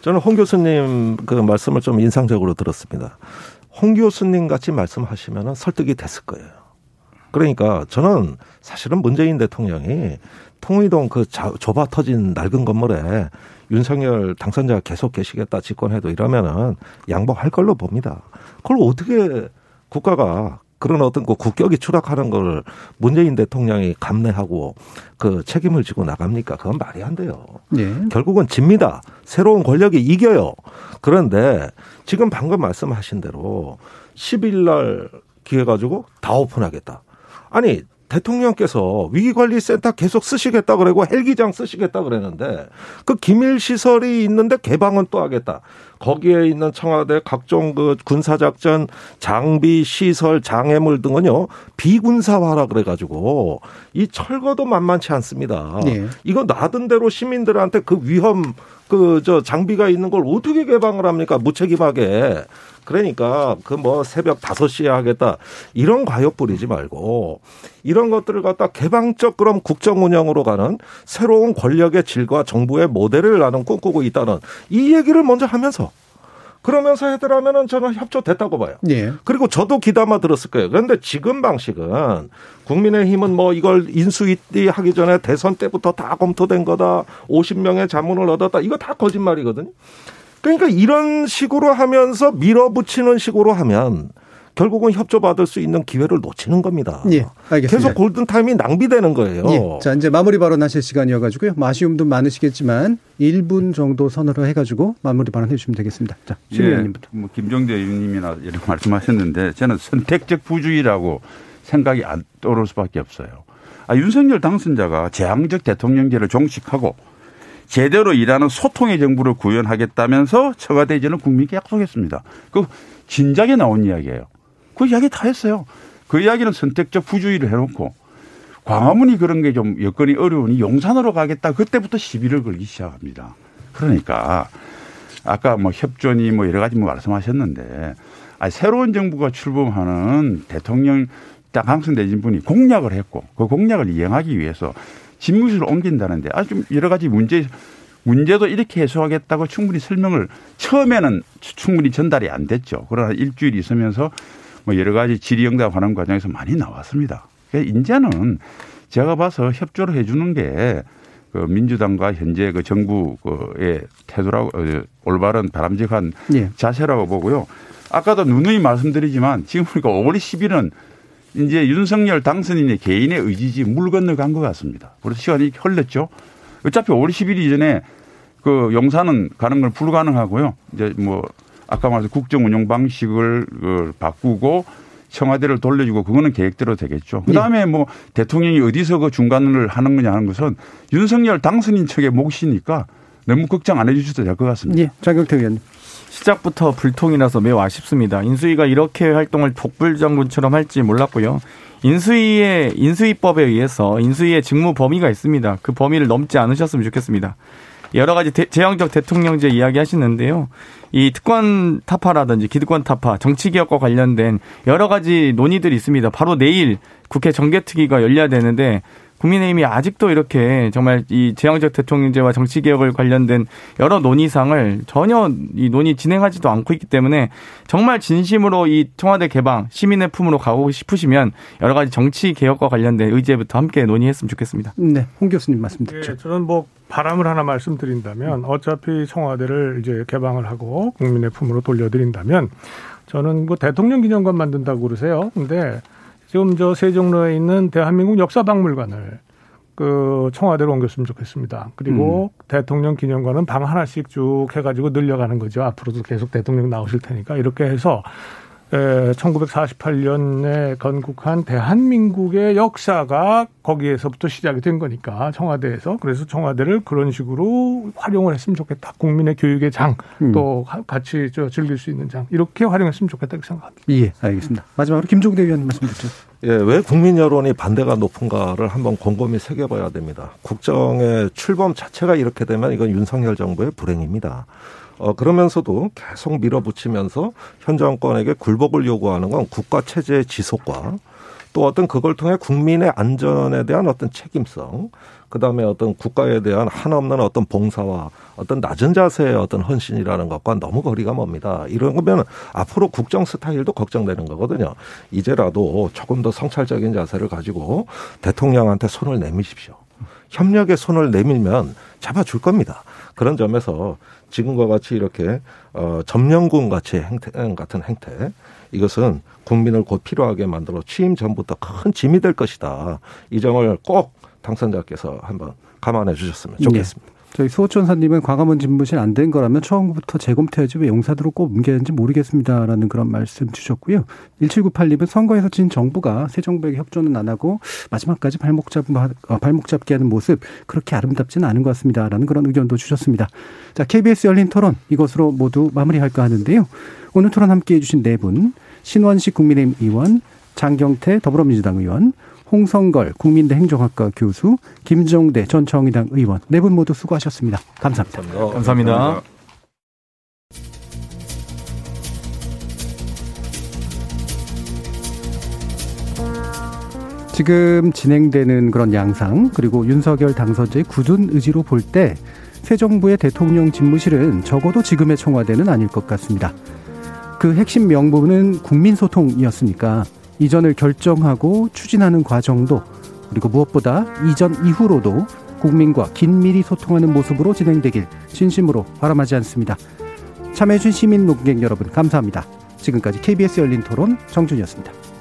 저는 홍 교수님 그 말씀을 좀 인상적으로 들었습니다. 홍 교수님 같이 말씀하시면 설득이 됐을 거예요. 그러니까 저는 사실은 문재인 대통령이 통의동 그 자- 좁아 터진 낡은 건물에 윤석열 당선자가 계속 계시겠다 집권해도 이러면은 양보할 걸로 봅니다. 그걸 어떻게 국가가 그런 어떤 그 국격이 추락하는 걸 문재인 대통령이 감내하고 그 책임을 지고 나갑니까? 그건 말이 안 돼요. 예. 결국은 집니다. 새로운 권력이 이겨요. 그런데 지금 방금 말씀하신 대로 10일 날 기회 가지고 다 오픈하겠다. 아니 대통령께서 위기관리센터 계속 쓰시겠다 그러고 헬기장 쓰시겠다 그랬는데 그 기밀 시설이 있는데 개방은 또 하겠다. 거기에 있는 청와대 각종 그 군사작전 장비 시설 장애물 등은요 비군사화라 그래가지고 이 철거도 만만치 않습니다. 예. 이거 놔둔 대로 시민들한테 그 위험 그 저 장비가 있는 걸 어떻게 개방을 합니까 무책임하게. 그러니까 그 뭐 새벽 5시에 하겠다 이런 과욕 부리지 말고 이런 것들을 갖다 개방적 그럼 국정 운영으로 가는 새로운 권력의 질과 정부의 모델을 나는 꿈꾸고 있다는 이 얘기를 먼저 하면서 그러면서 해더라면은 저는 협조됐다고 봐요. 예. 그리고 저도 귀담아 들었을 거예요. 그런데 지금 방식은 국민의힘은 뭐 이걸 인수위 하기 전에 대선 때부터 다 검토된 거다. 50명의 자문을 얻었다. 이거 다 거짓말이거든요. 그러니까 이런 식으로 하면서 밀어붙이는 식으로 하면 결국은 협조받을 수 있는 기회를 놓치는 겁니다. 예, 알겠습니다. 계속 골든타임이 낭비되는 거예요. 예. 자, 이제 마무리 발언하실 시간이어가지고요. 뭐 아쉬움도 많으시겠지만 1분 정도 선으로 해가지고 마무리 발언 해 주시면 되겠습니다. 자, 심 예, 의원님부터. 뭐 김종대 의원님이나 이런 말씀하셨는데 저는 선택적 부주의라고 생각이 안 떠오를 수밖에 없어요. 아, 윤석열 당선자가 재앙적 대통령제를 종식하고 제대로 일하는 소통의 정부를 구현하겠다면서 청와대전을 국민께 약속했습니다. 그 진작에 나온 이야기예요. 그 이야기 다 했어요. 그 이야기는 선택적 부주의를 해놓고 광화문이 그런 게 좀 여건이 어려우니 용산으로 가겠다. 그때부터 시비를 걸기 시작합니다. 그러니까 아까 뭐 협조니 뭐 여러 가지 뭐 말씀하셨는데 아니 새로운 정부가 출범하는 대통령 딱 당선되신 분이 공약을 했고 그 공약을 이행하기 위해서 집무실을 옮긴다는데 아주 좀 여러 가지 문제 문제도 이렇게 해소하겠다고 충분히 설명을 처음에는 충분히 전달이 안 됐죠. 그러나 일주일 있으면서 뭐 여러 가지 질의응답하는 과정에서 많이 나왔습니다. 그러니까 이제는 제가 봐서 협조를 해주는 게 그 민주당과 현재 그 정부의 태도라고 어, 올바른 바람직한 예. 자세라고 보고요. 아까도 누누이 말씀드리지만 지금 보니까 5월 10일은 이제 윤석열 당선인의 개인의 의지지 물 건너간 것 같습니다. 그래서 시간이 흘렀죠. 어차피 5월 10일 이전에 그 용산은 가는 건 불가능하고요. 이제 뭐 아까 말씀 국정 운영 방식을 그 바꾸고 청와대를 돌려주고 그거는 계획대로 되겠죠. 그 다음에 예. 뭐 대통령이 어디서 그 중간을 하는 거냐 하는 것은 윤석열 당선인 측의 몫이니까 너무 걱정 안 해주셔도 될 것 같습니다. 예, 장경태 의원님. 시작부터 불통이라서 매우 아쉽습니다. 인수위가 이렇게 활동을 독불장군처럼 할지 몰랐고요. 인수위의 인수위법에 의해서 인수위의 직무 범위가 있습니다. 그 범위를 넘지 않으셨으면 좋겠습니다. 여러 가지 대, 제왕적 대통령제 이야기 하시는데요. 이 특권 타파라든지 기득권 타파, 정치 개혁과 관련된 여러 가지 논의들이 있습니다. 바로 내일 국회 정개특위가 열려야 되는데 국민의힘이 아직도 이렇게 정말 이 제왕적 대통령제와 정치 개혁을 관련된 여러 논의상을 전혀 이 논의 진행하지도 않고 있기 때문에 정말 진심으로 이 청와대 개방 시민의 품으로 가고 싶으시면 여러 가지 정치 개혁과 관련된 의제부터 함께 논의했으면 좋겠습니다. 네, 홍 교수님 말씀 듣죠. 네, 저는 뭐 바람을 하나 말씀드린다면 어차피 청와대를 이제 개방을 하고 국민의 품으로 돌려드린다면 저는 뭐 대통령 기념관 만든다고 그러세요. 근데 지금 저 세종로에 있는 대한민국 역사박물관을 그 청와대로 옮겼으면 좋겠습니다. 그리고 음. 대통령 기념관은 방 하나씩 쭉 해가지고 늘려가는 거죠. 앞으로도 계속 대통령 나오실 테니까 이렇게 해서 1948년에 건국한 대한민국의 역사가 거기에서부터 시작이 된 거니까 청와대에서 그래서 청와대를 그런 식으로 활용을 했으면 좋겠다. 국민의 교육의 장, 음. 또 같이 저 즐길 수 있는 장 이렇게 활용했으면 좋겠다 고 생각합니다. 예, 알겠습니다. 마지막으로 김종대 의원님 말씀 듣죠. 예, 왜 국민 여론이 반대가 높은가를 한번 곰곰이 새겨봐야 됩니다. 국정의 출범 자체가 이렇게 되면 이건 윤석열 정부의 불행입니다. 어, 그러면서도 계속 밀어붙이면서 현 정권에게 굴복을 요구하는 건 국가 체제의 지속과 또 어떤 그걸 통해 국민의 안전에 대한 어떤 책임성, 그 다음에 어떤 국가에 대한 한없는 어떤 봉사와 어떤 낮은 자세의 어떤 헌신이라는 것과 너무 거리가 멉니다. 이런 거면 앞으로 국정 스타일도 걱정되는 거거든요. 이제라도 조금 더 성찰적인 자세를 가지고 대통령한테 손을 내미십시오. 협력의 손을 내밀면 잡아줄 겁니다. 그런 점에서 지금과 같이 이렇게 어 점령군 같이 행태 같은 행태 이것은 국민을 곧 필요하게 만들어 취임 전부터 큰 짐이 될 것이다. 이 점을 꼭 당선자께서 한번 감안해 주셨으면 좋겠습니다. 네. 저희 수호천사님은 광화문 집무실 안 된 거라면 처음부터 재검토해야지 왜 용사들을 꼭 옮겨야 하는지 모르겠습니다라는 그런 말씀 주셨고요. 1798님은 선거에서 진 정부가 새 정부에게 협조는 안 하고 마지막까지 발목 잡 어, 발목 잡게 하는 모습 그렇게 아름답지는 않은 것 같습니다라는 그런 의견도 주셨습니다. 자, KBS 열린 토론 이것으로 모두 마무리할까 하는데요. 오늘 토론 함께 해주신 네 분 신원식 국민의힘 의원, 장경태 더불어민주당 의원, 홍성걸 국민대 행정학과 교수, 김정대 전 정의당 의원 네 분 모두 수고하셨습니다. 감사합니다. 감사합니다. 감사합니다. 지금 진행되는 그런 양상 그리고 윤석열 당선자의 굳은 의지로 볼 때 새 정부의 대통령 집무실은 적어도 지금의 청와대는 아닐 것 같습니다. 그 핵심 명분은 국민소통이었으니까 이전을 결정하고 추진하는 과정도 그리고 무엇보다 이전 이후로도 국민과 긴밀히 소통하는 모습으로 진행되길 진심으로 바람하지 않습니다. 참여해주신 시민 농객 여러분 감사합니다. 지금까지 KBS 열린 토론 정준이었습니다.